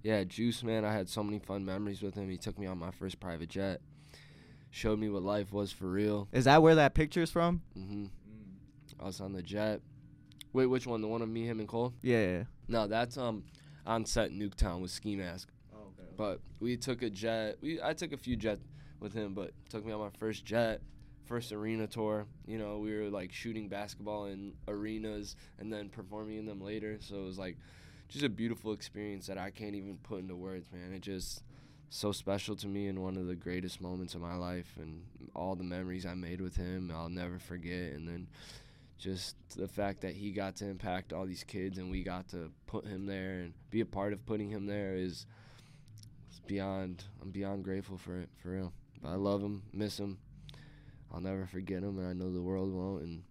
yeah, Juice man, I had so many fun memories with him. He took me on my first private jet, showed me what life was for real. Is that where that picture's from? Mm-hmm. I was on the jet. Wait, which one? The one of me, him, and Cole? Yeah. Yeah. No, that's um on set in Nuketown with Ski Mask. Oh, okay. But we took a jet. We I took a few jets with him, but took me on my first jet, first arena tour. You know, we were like shooting basketball in arenas and then performing in them later. So it was like just a beautiful experience that I can't even put into words, man. It just so special to me and one of the greatest moments of my life and all the memories I made with him I'll never forget and then just the fact that he got to impact all these kids and we got to put him there and be a part of putting him there is beyond I'm beyond grateful for it for real. But I love him, miss him. I'll never forget him and I know the world won't and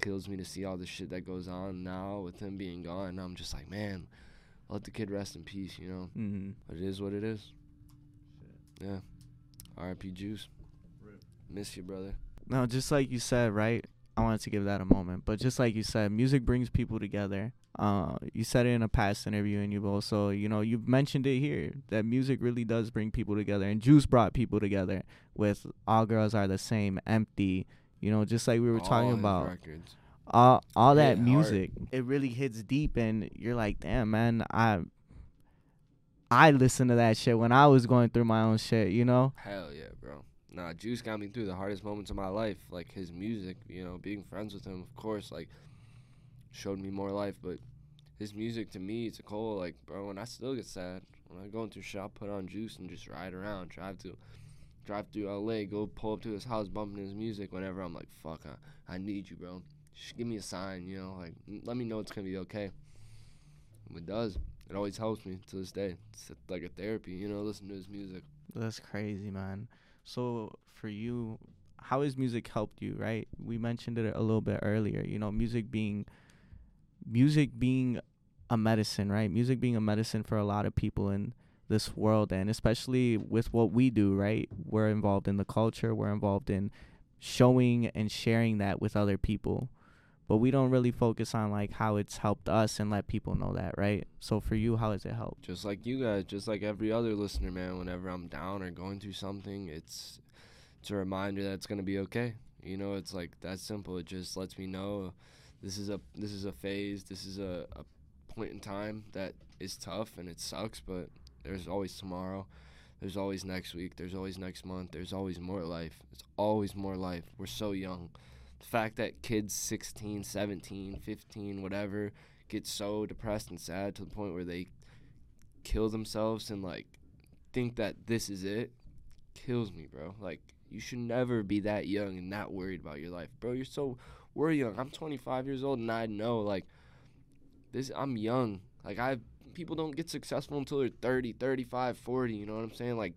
kills me to see all the shit that goes on now with him being gone. I'm just like, man, let the kid rest in peace, you know. Mm-hmm. But it is what it is. Yeah. R.I.P. Juice. Miss you, brother. No, just like you said, right? I wanted to give that a moment, but just like you said, music brings people together. Uh, you said it in a past interview, and you've also, you know, you've mentioned it here that music really does bring people together, and Juice brought people together with "All Girls Are the Same," "Empty," you know, just like we were All talking about. records. all all that music it really hits deep and you're like damn man i i listened to that shit when i was going through my own shit you know Hell yeah, bro. Nah, Juice got me through the hardest moments of my life. Like his music, you know, being friends with him, of course, like showed me more life. But his music to me, it's a cool, like, bro. When I still get sad, when I go into a shop, put on Juice and just ride around, drive to, drive through LA, go pull up to his house, bumping his music. Whenever I'm like, fuck, I, I need you, bro. Just give me a sign, you know, like let me know it's gonna be okay. It does. It always helps me to this day. It's like a therapy, you know, listen to his music. that's crazy man so for you how has music helped you right we mentioned it a little bit earlier you know music being music being a medicine right music being a medicine for a lot of people in this world and especially with what we do right we're involved in the culture we're involved in showing and sharing that with other people but we don't really focus on like how it's helped us and let people know that right so for you how has it helped just like you guys, just like every other listener, man. Whenever I'm down or going through something, it's it's a reminder that it's gonna be okay. You know, it's like that simple. It just lets me know this is a this is a phase. This is a, a point in time that is tough and it sucks, but there's always tomorrow. There's always next week. There's always next month. There's always more life. It's always more life. We're so young. The fact that kids 16, 17, 15, whatever, get so depressed and sad to the point where they kill themselves and like think that this is it kills me, bro. Like you should never be that young and not worried about your life, bro. You're so we're young. I'm 25 years old and I know like this. I'm young. Like I people don't get successful until they're 30, 35, 40. You know what I'm saying? Like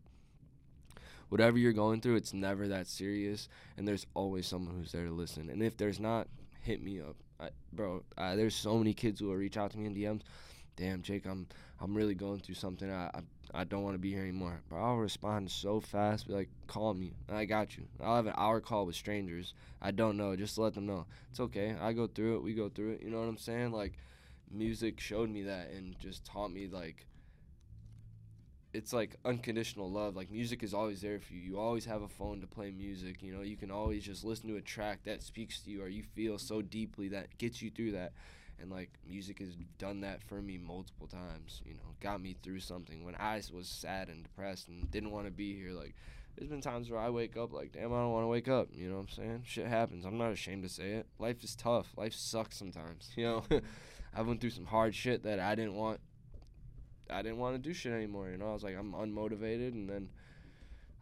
whatever you're going through, it's never that serious, and there's always someone who's there to listen. And if there's not, hit me up. I, bro. There's so many kids who will reach out to me in DMs. Damn, Jake, I'm I'm really going through something. I I, I don't want to be here anymore. But I'll respond so fast. Be like, call me. I got you. I'll have an hour call with strangers. I don't know. Just let them know it's okay. I go through it. We go through it. You know what I'm saying? Like, music showed me that and just taught me like it's like unconditional love. Like music is always there for you. You always have a phone to play music. You know, you can always just listen to a track that speaks to you or you feel so deeply that gets you through that. And like music has done that for me multiple times. You know, got me through something when I was sad and depressed and didn't want to be here. Like there's been times where I wake up like, damn, I don't want to wake up. You know what I'm saying? Shit happens. I'm not ashamed to say it. Life is tough. Life sucks sometimes. (laughs) You know, I went through some hard shit that I didn't want I didn't want to do shit anymore. You know, I was like, I'm unmotivated, and then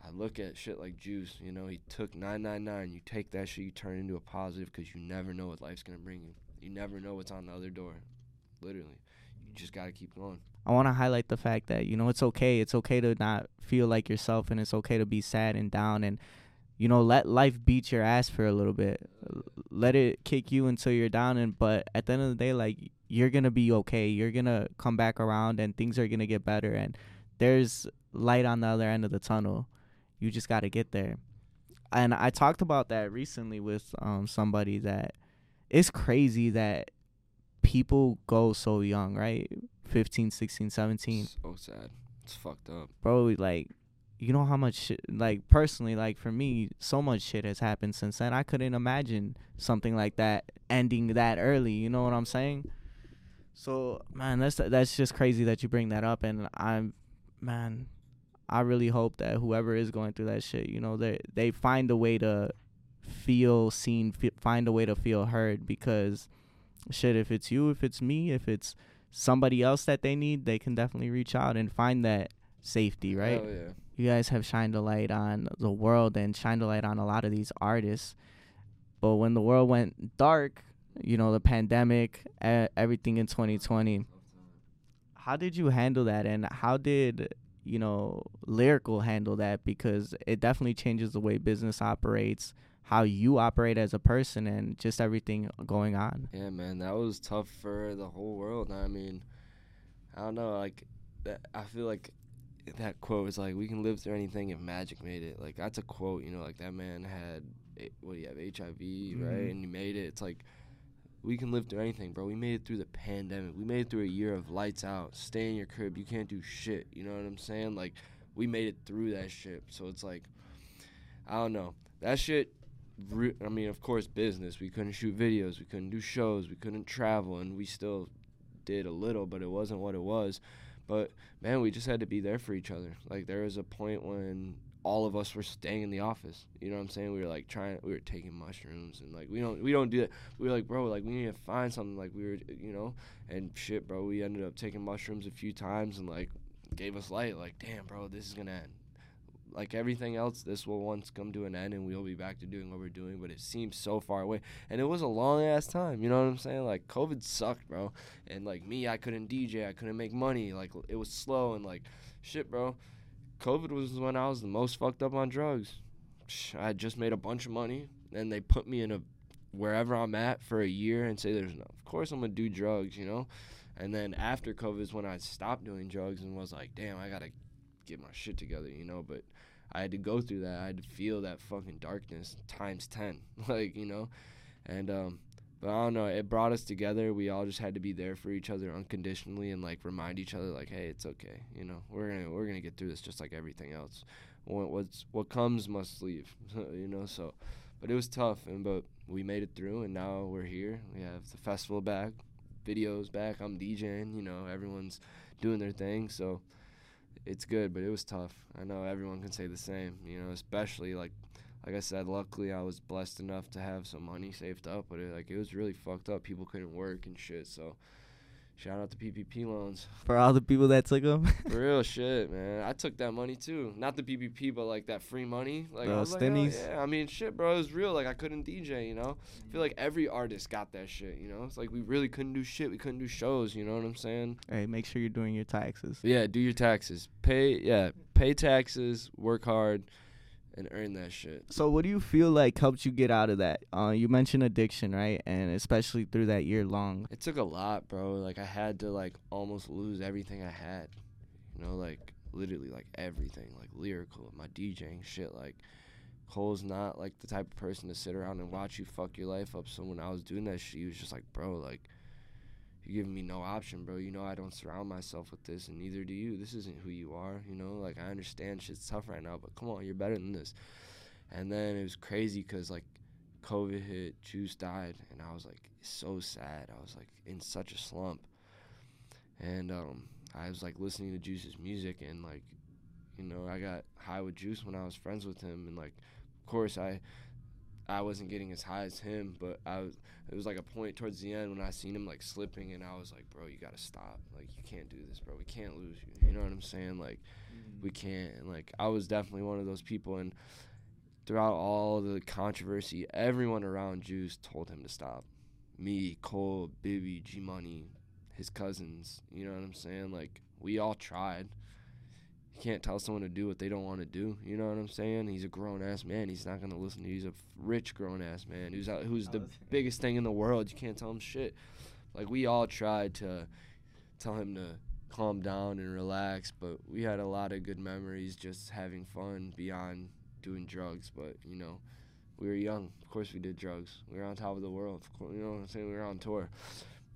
I look at shit like Juice. You know, he took 999. You take that shit, you turn it into a positive because you never know what life's gonna bring you. You never know what's on the other door. Literally, you just gotta keep going. I want to highlight the fact that you know it's okay. It's okay to not feel like yourself, and it's okay to be sad and down, and you know let life beat your ass for a little bit. Let it kick you until you're down, and but at the end of the day, like you're gonna be okay. You're gonna come back around, and things are gonna get better. And there's light on the other end of the tunnel. You just gotta get there. And I talked about that recently with um somebody that it's crazy that people go so young, right? 15, 16, 17. So sad. It's fucked up. Bro, like you know how much shit, like personally like for me so much shit has happened since then i couldn't imagine something like that ending that early you know what i'm saying so man, that's that's just crazy that you bring that up, and I'm, man, I really hope that whoever is going through that shit, you know, they they find a way to feel seen, f- find a way to feel heard, because shit, if it's you, if it's me, if it's somebody else that they need, they can definitely reach out and find that safety, right? yeah. You guys have shined a light on the world and shined a light on a lot of these artists. But when the world went dark, you know, the pandemic, everything in 2020. How did you handle that, and how did you know lyrical handle that? Because it definitely changes the way business operates, how you operate as a person, and just everything going on. Yeah, man, that was tough for the whole world. I mean, I don't know, like, that, I feel like that quote is like, "We can live through anything if magic made it." Like that's a quote, you know, like that man had what do you have HIV, mm-hmm. right? And he made it. It's like we can live through anything, bro. We made it through the pandemic. We made it through a year of lights out. Stay in your crib. You can't do shit. You know what I'm saying? Like, we made it through that shit. So it's like, I don't know. That shit, re- I mean, of course, business. We couldn't shoot videos. We couldn't do shows. We couldn't travel. And we still did a little, but it wasn't what it was. But, man, we just had to be there for each other. Like, there was a point when all of us were staying in the office. You know what I'm saying? We were like trying, we were taking mushrooms and like we don't we don't do that. We were like, bro, like we need to find something. Like we were, you know, and shit, bro. We ended up taking mushrooms a few times and like gave us light. Like, damn, bro, this is gonna end. Like everything else, this will once come to an end and we'll be back to doing what we're doing. But it seems so far away, and it was a long ass time. You know what I'm saying? Like COVID sucked, bro. And like me, I couldn't DJ, I couldn't make money. Like it was slow and like shit, bro COVID was when I was the most fucked up on drugs. I had just made a bunch of money, and they put me in a wherever I'm at for a year and say there's no. Of course, I'm gonna do drugs, you know. And then after COVID is when I stopped doing drugs and was like, damn, I gotta get my shit together, you know. But I had to go through that. I had to feel that fucking darkness times ten, (laughs) like you know. And um, but I don't know. It brought us together. We all just had to be there for each other unconditionally and like remind each other, like, hey, it's okay. You know, we're gonna we're gonna get through this just like everything else. What what's what comes must leave. (laughs) you know. So, but it was tough, and but we made it through, and now we're here. We have the festival back, videos back. I'm DJing. You know, everyone's doing their thing. So it's good, but it was tough. I know everyone can say the same. You know, especially like like I said, luckily I was blessed enough to have some money saved up, but it, like it was really fucked up. People couldn't work and shit. So shout out to PPP loans (laughs) for all the people that took them. (laughs) real shit, man. I took that money too. Not the PPP, but like that free money. Like I was like, oh, yeah. I mean, shit, bro. It was real. Like I couldn't DJ. You know, I feel like every artist got that shit. You know, it's like we really couldn't do shit. We couldn't do shows. You know what I'm saying? Hey, make sure you're doing your taxes. Yeah, do your taxes. Pay. Yeah, pay taxes. Work hard and earn that shit. So what do you feel like helped you get out of that? Uh, you mentioned addiction, right? And especially through that year long. It took a lot, bro. Like I had to like almost lose everything I had. You know, like literally like everything, like lyrical, my DJing shit. Like Cole's not like the type of person to sit around and watch you fuck your life up. So when I was doing that shit, he was just like, bro, like you're giving me no option, bro. You know I don't surround myself with this, and neither do you. This isn't who you are, you know. Like I understand shit's tough right now, but come on, you're better than this. And then it was crazy because like COVID hit, Juice died, and I was like so sad. I was like in such a slump, and um, I was like listening to Juice's music, and like, you know, I got high with Juice when I was friends with him, and like, of course I I wasn't getting as high as him, but I was. It was like a point towards the end when I seen him like slipping, and I was like, "Bro, you gotta stop. Like, you can't do this, bro. We can't lose you. You know what I'm saying? Like, mm-hmm. we can't." And like, I was definitely one of those people, and throughout all the controversy, everyone around Juice told him to stop. Me, Cole, Bibby, G Money, his cousins. You know what I'm saying? Like, we all tried can't tell someone to do what they don't want to do. You know what I'm saying? He's a grown ass man. He's not gonna listen to. You. He's a rich grown ass man who's out, who's the biggest thing in the world. You can't tell him shit. Like we all tried to tell him to calm down and relax, but we had a lot of good memories just having fun beyond doing drugs. But you know, we were young. Of course, we did drugs. We were on top of the world. Course, you know what I'm saying? We were on tour.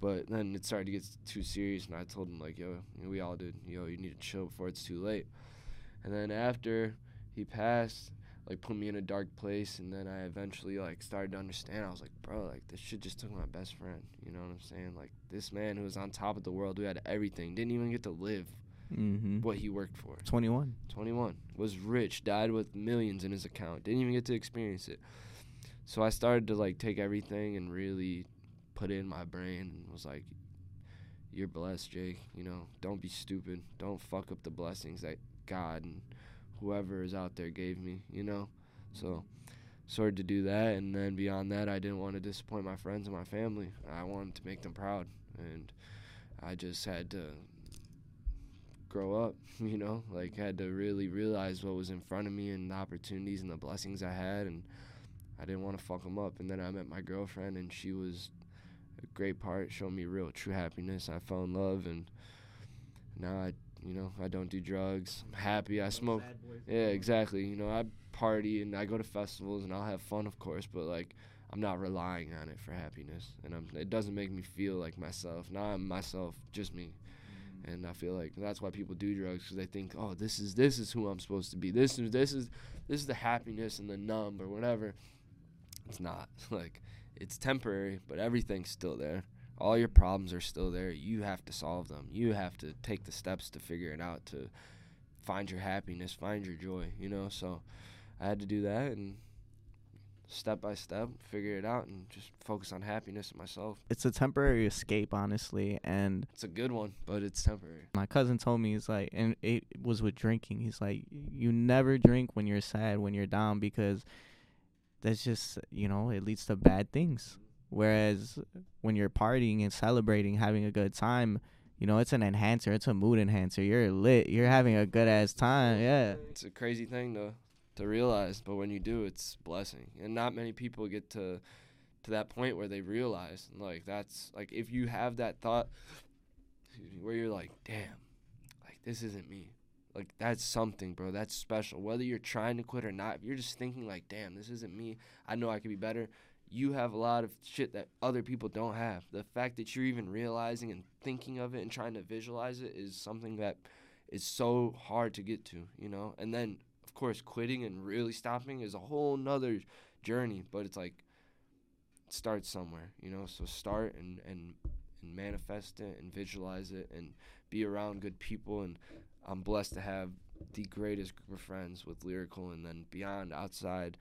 But then it started to get too serious, and I told him like, "Yo, you know, we all did. Yo, you need to chill before it's too late." And then after he passed, like put me in a dark place, and then I eventually like started to understand. I was like, "Bro, like this shit just took my best friend." You know what I'm saying? Like this man who was on top of the world, who had everything, didn't even get to live mm-hmm. what he worked for. 21. 21 was rich, died with millions in his account, didn't even get to experience it. So I started to like take everything and really put in my brain and was like, "You're blessed, Jake. You know, don't be stupid. Don't fuck up the blessings that God and whoever is out there gave me. You know." So started to do that, and then beyond that, I didn't want to disappoint my friends and my family. I wanted to make them proud, and I just had to grow up. (laughs) You know, like had to really realize what was in front of me and the opportunities and the blessings I had, and I didn't want to fuck them up. And then I met my girlfriend, and she was a great part, showed me real true happiness. I fell in love, and now I, you know, I don't do drugs. I'm happy. I smoke. Yeah, exactly. You know, I party and I go to festivals and I'll have fun, of course, but like I'm not relying on it for happiness, and I'm, it doesn't make me feel like myself. Now I'm myself, just me. And I feel like that's why people do drugs because they think, oh, this is this is who I'm supposed to be. This is this is this is the happiness and the numb or whatever. It's not (laughs) like it's temporary, but everything's still there. All your problems are still there. You have to solve them. You have to take the steps to figure it out to find your happiness, find your joy, you know? So I had to do that and step by step figure it out and just focus on happiness myself. It's a temporary escape, honestly, and It's a good one, but it's temporary. my cousin told me he's like and it was with drinking he's like you never drink when you're sad when you're down because that's just you know it leads to bad things. Whereas when you're partying and celebrating having a good time you know it's an enhancer it's a mood enhancer. You're lit. You're having a good ass time. Yeah. It's a crazy thing to to realize, but when you do, it's blessing. And not many people get to to that point where they realize like that's like if you have that thought where you're like, damn, like this isn't me. Like that's something, bro. That's special. Whether you're trying to quit or not, if you're just thinking like, damn, this isn't me. I know I could be better. You have a lot of shit that other people don't have. The fact that you're even realizing and thinking of it and trying to visualize it is something that is so hard to get to, you know? And then of course quitting and really stopping is a whole nother journey, but it's like start somewhere, you know? So start and and and manifest it and visualize it and be around good people and I'm blessed to have the greatest group of friends with lyrical and then beyond outside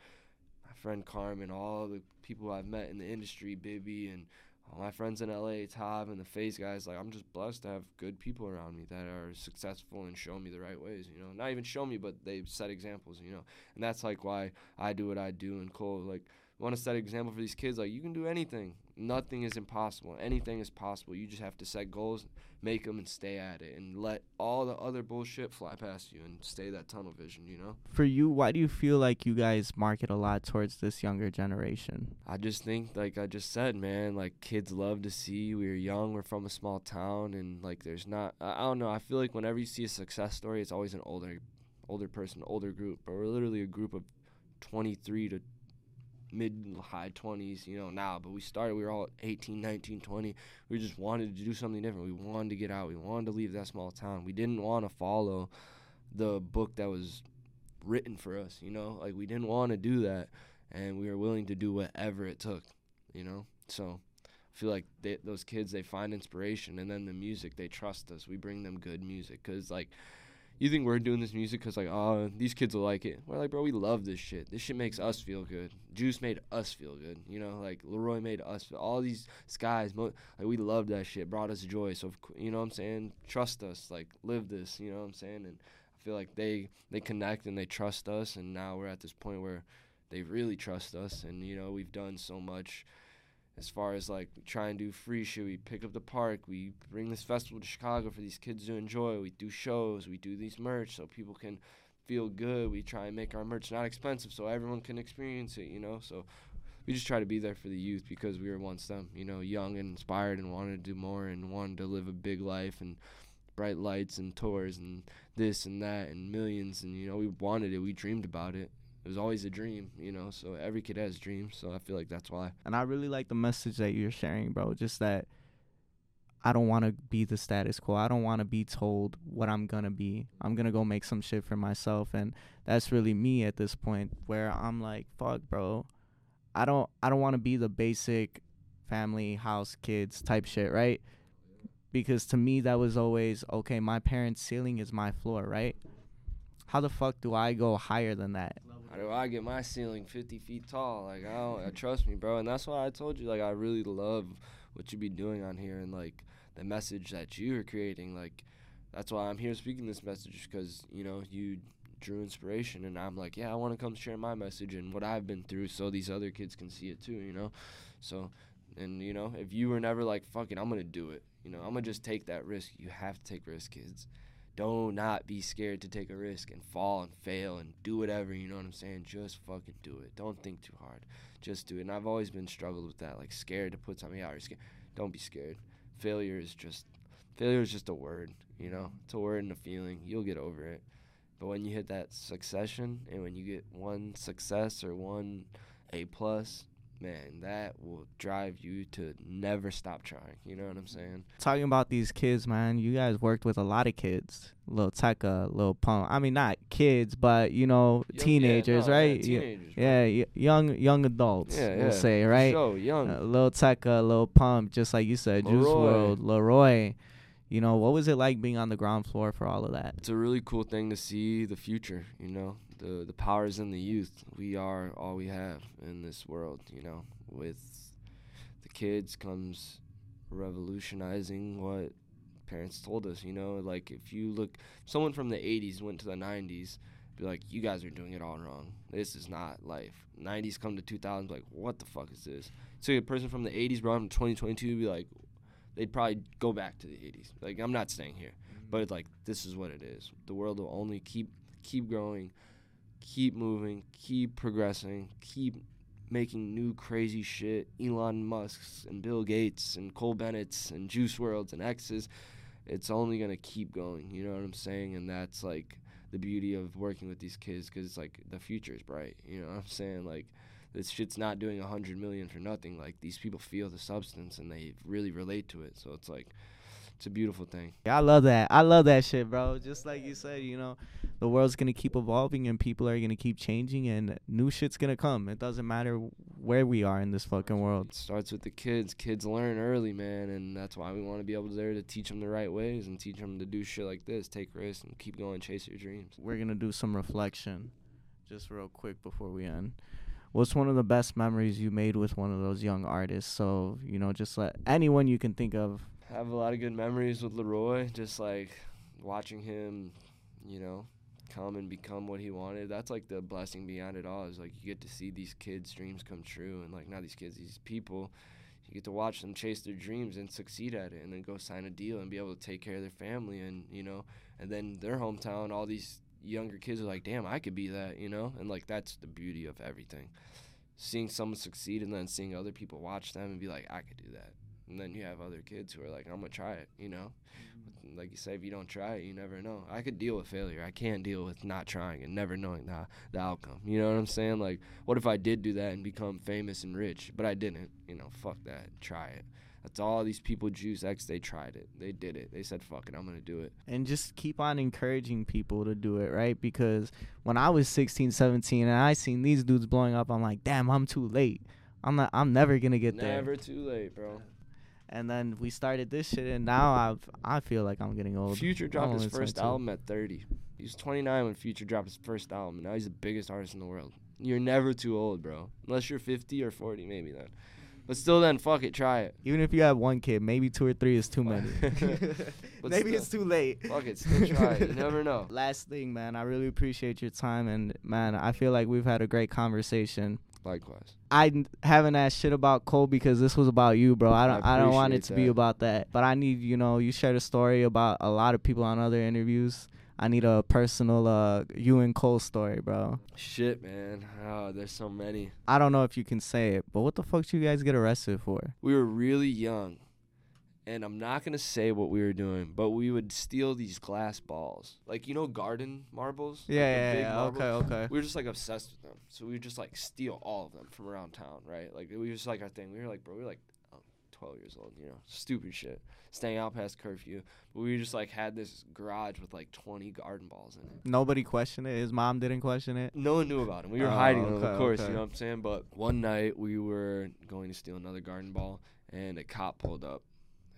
my friend Carmen, all the people I've met in the industry, Bibby and all my friends in LA, Tav and the Face guys, like I'm just blessed to have good people around me that are successful and show me the right ways, you know. Not even show me, but they set examples, you know. And that's like why I do what I do and Cole like want to set an example for these kids. Like you can do anything. Nothing is impossible. Anything is possible. You just have to set goals, make them, and stay at it, and let all the other bullshit fly past you, and stay that tunnel vision. You know. For you, why do you feel like you guys market a lot towards this younger generation? I just think, like I just said, man, like kids love to see. We're young. We're from a small town, and like there's not. I, I don't know. I feel like whenever you see a success story, it's always an older, older person, older group. But we're literally a group of 23 to mid high 20s you know now but we started we were all 18 19 20 we just wanted to do something different. We wanted to get out. We wanted to leave that small town. We didn't want to follow the book that was written for us you know? Like we didn't want to do that and we were willing to do whatever it took you know? So I feel like they, those kids they find inspiration and then the music they trust us. We bring them good music because like you think we're doing this music because like oh these kids will like it? We're like bro we love this shit. This shit makes us feel good. Juice made us feel good you know? Like LAROI made us feel all these skies mo- like we love that shit brought us joy. So you know what i'm saying? Trust us like live this you know what i'm saying? And i feel like they they connect and they trust us and now we're at this point where they really trust us and you know we've done so much as far as like try and do free shit, we pick up the park, we bring this festival to Chicago for these kids to enjoy. We do shows, we do these merch so people can feel good. We try and make our merch not expensive so everyone can experience it, you know. So we just try to be there for the youth because we were once them, you know, young and inspired and wanted to do more and wanted to live a big life and bright lights and tours and this and that and millions and you know we wanted it, we dreamed about it. It was always a dream, you know. So every kid has dreams. So I feel like that's why. And I really like the message that you're sharing, bro. Just that I don't want to be the status quo. I don't want to be told what I'm going to be. I'm going to go make some shit for myself and that's really me at this point where I'm like, "Fuck, bro. I don't I don't want to be the basic family house kids type shit, right? Because to me that was always okay, my parents' ceiling is my floor, right? How the fuck do I go higher than that? How do I get my ceiling 50 feet tall? Like, I don't, trust me, bro. And that's why I told you, like, I really love what you be doing on here and, like, the message that you are creating. Like, that's why I'm here speaking this message because, you know, you drew inspiration. And I'm like, yeah, I want to come share my message and what I've been through so these other kids can see it too, you know? So, and, you know, if you were never like, fuck it, I'm going to do it, you know, I'm going to just take that risk. You have to take risks, kids don't not be scared to take a risk and fall and fail and do whatever you know what i'm saying? Just fucking do it. Don't think too hard. Just do it. And i've always been struggled with that like scared to put something out or scared don't be scared. Failure is just failure is just a word you know? It's a word and a feeling. You'll get over it. But when you hit that succession and when you get one success or one a plus man that will drive you to never stop trying you know what i'm saying talking about these kids, man, you guys worked with a lot of kids. Lil Tecca, Lil Pump. I mean, not kids, but you know, Young- yeah, teenagers, no, right? Yeah, teenagers, bro. yeah, young young adults, Yeah, we'll yeah, say, right? So young. Uh, Lil Tecca, Lil Pump, just like you said, Juice WRLD, LAROI. You know, what was it like being on the ground floor for all of that? it's a really cool thing to see the future you know the the powers in the youth we are all we have in this world you know? With the kids comes revolutionizing what parents told us you know? Like if you look someone from the 80s went to the 90s be like you guys are doing it all wrong. This is not life. 90s come to 2000 like what the fuck is this? So a person from the 80s brought them to 2022 be like they'd probably go back to the 80s like i'm not staying here. Mm-hmm. But like this is what it is. The world will only keep keep growing keep moving keep progressing keep making new crazy shit. Elon musk's and bill gates and cole bennett's and Juice WRLD's and x's. It's only to keep going you know what i'm saying? And that's like the beauty of working with these kids because it's like the future is bright you know what i'm saying? Like this shit's not doing a hundred million for nothing. Like these people feel the substance and they really relate to it. So it's like it's a beautiful thing I love that. I love that shit, bro. Just like you said, you know, the world's gonna keep evolving and people are gonna keep changing and new shit's gonna come. It doesn't matter where we are in this fucking world. It starts with the kids. Kids learn early, man, and that's why we want to be able to there to teach them the right ways and teach them to do shit like this, take risks, and keep going, chase your dreams. We're gonna do some reflection, just real quick before we end. What's one of the best memories you made with one of those young artists? So you know, just let anyone you can think of. Have a lot of good memories with LAROI, just like watching him, you know, come and become what he wanted. That's like the blessing beyond it all. Is like you get to see these kids' dreams come true, and like not these kids, these people. You get to watch them chase their dreams and succeed at it, and then go sign a deal and be able to take care of their family, and you know, and then their hometown, all these younger kids are like, damn, I could be that, you know, and like that's the beauty of everything. Seeing someone succeed and then seeing other people watch them and be like, I could do that. And then you have other kids who are like, I'm gonna try it, you know. Mm-hmm. Like you say, if you don't try it, you never know. I could deal with failure. I can't deal with not trying and never knowing the the outcome. You know what I'm saying? Like, what if I did do that and become famous and rich, but I didn't? You know, fuck that. Try it. That's all these people, Juice X, they tried it. They did it. They said, fuck it, I'm going to do it. and just keep on encouraging people to do it right because when i was 16 17 and i seen these dudes blowing up i'm like damn i'm too late i'm not i'm never gonna get there Never too late, bro. And then we started this shit and now i've i feel like i'm getting old Future dropped his first album at 30. He was 29 when Future dropped his first album. Now he's the biggest artist in the world. You're never too old, bro. Unless you're 50 or 40, maybe then. But still, then, fuck it, try it. even if you have one kid maybe two or three is too many (laughs) (laughs) maybe still. it's too late Fuck it, still try it. You (laughs) never know. last thing man i really appreciate your time and man i feel like we've had a great conversation Likewise. I haven't asked shit about Cole because this was about you, bro. I don't. I, don't want it to be about that. But I need, you know, you shared a story about a lot of people on other interviews. I need a personal, uh, you and Cole story, bro. Shit, man. Oh, there's so many. I don't know if you can say it, but what the fuck did you guys get arrested for? We were really young. And I'm not going to say what we were doing, but we would steal these glass balls. Like, you know, garden marbles? Like Yeah, big yeah, yeah. marbles? Okay, okay. we were just like obsessed with them. So we would just like steal all of them from around town, right? Like we was just like our thing. We were like, bro, we were like um, 12 years old, you know, stupid shit, staying out past curfew. But we just like had this garage with like 20 garden balls in it. Nobody questioned it. His mom didn't question it. No one knew about them. We were Oh, hiding them, of course. okay. You know what I'm saying? But one night we were going to steal another garden ball, and a cop pulled up,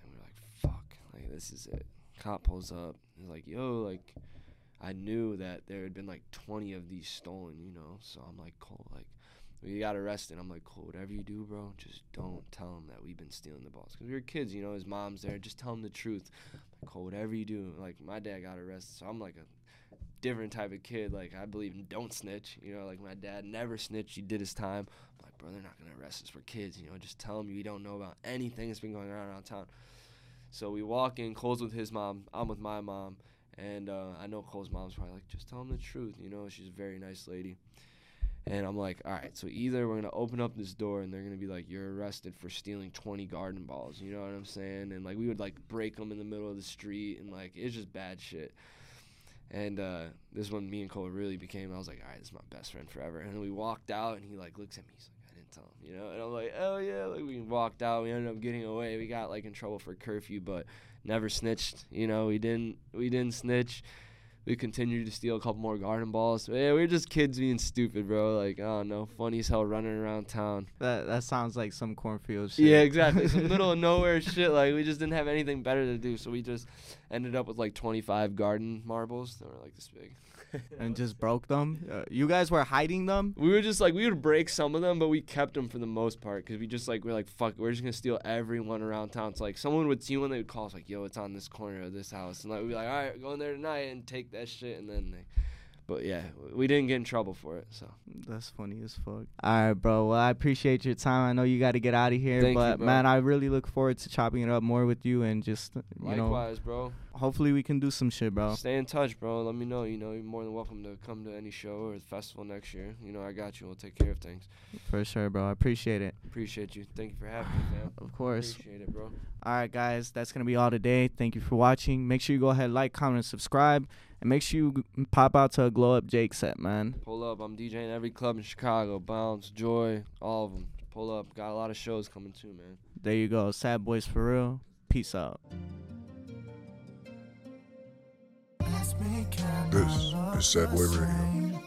and we were like, "Fuck! Like this is it." Cop pulls up. He's like, "Yo, like." I knew that there had been like 20 of these stolen, you know. So I'm like, Cole, like, we got arrested. I'm like, Cole, whatever you do, bro, just don't tell him that we've been stealing the balls. Because we were kids, you know, his mom's there. Just tell him the truth. Like, Cole, whatever you do. Like, my dad got arrested. So I'm like a different type of kid. Like, I believe in don't snitch. You know, like, my dad never snitched. He did his time. I'm like, bro, they're not to arrest us. We're kids, you know. Just tell him you don't know about anything that's been going on around town. So we walk in. Cole's with his mom. I'm with my mom. And uh, I know Cole's mom's probably like, just tell him the truth. You know, she's a very nice lady. And I'm like, all right, so either we're to open up this door and they're to be like, you're arrested for stealing 20 garden balls. You know what I'm saying? And like, we would like break them in the middle of the street and like, it's just bad shit. And uh, this one, me and Cole really became, I was like, all right, this is my best friend forever. And we walked out and he like looks at me. He's like, I tell him, you know? And I'm like, oh yeah. Like, we walked out. We ended up getting away. We got like in trouble for curfew, but never snitched. You know, we didn't, we didn't snitch we continued to steal a couple more garden balls. Yeah, we were just kids being stupid, bro. Like, oh don't funny as hell running around town. That that sounds like some cornfield shit. Yeah, exactly. (laughs) Some middle of nowhere shit. Like, we just didn't have anything better to do, so we just ended up with like 25 garden marbles. They were like this big. (laughs) and just broke them. Uh, you guys were hiding them. we were just like we would break some of them, but we kept them for the most part because we just like we're like fuck, we're just gonna steal everyone around town. It's like someone would see one, they would call us like, yo, it's on this corner of this house, and like we'd be like, all right, go in there tonight and take that shit, and then they. But yeah, we didn't get in trouble for it, so. That's funny as fuck. All right, bro. Well, I appreciate your time. I know you got to get out of here, Thank you, but bro. man, I really look forward to chopping it up more with you and just you know, Likewise, bro. Hopefully we can do some shit, bro. Stay in touch, bro. Let me know. You know, you're more than welcome to come to any show or festival next year. You know, I got you. We'll take care of things. For sure, bro. I appreciate it. Appreciate you. Thank you for having me, fam. (sighs) Of course. Appreciate it, bro. All right, guys. That's gonna be all today. Thank you for watching. Make sure you go ahead, like, comment, and subscribe, and make sure you g- pop out to a glow up Jake set, man. Pull up. I'm DJing every club in Chicago. Bounce, Joy, all of them. Pull up. Got a lot of shows coming too, man. There you go. Sad boys for real. Peace out. This is Sad Boy Radio.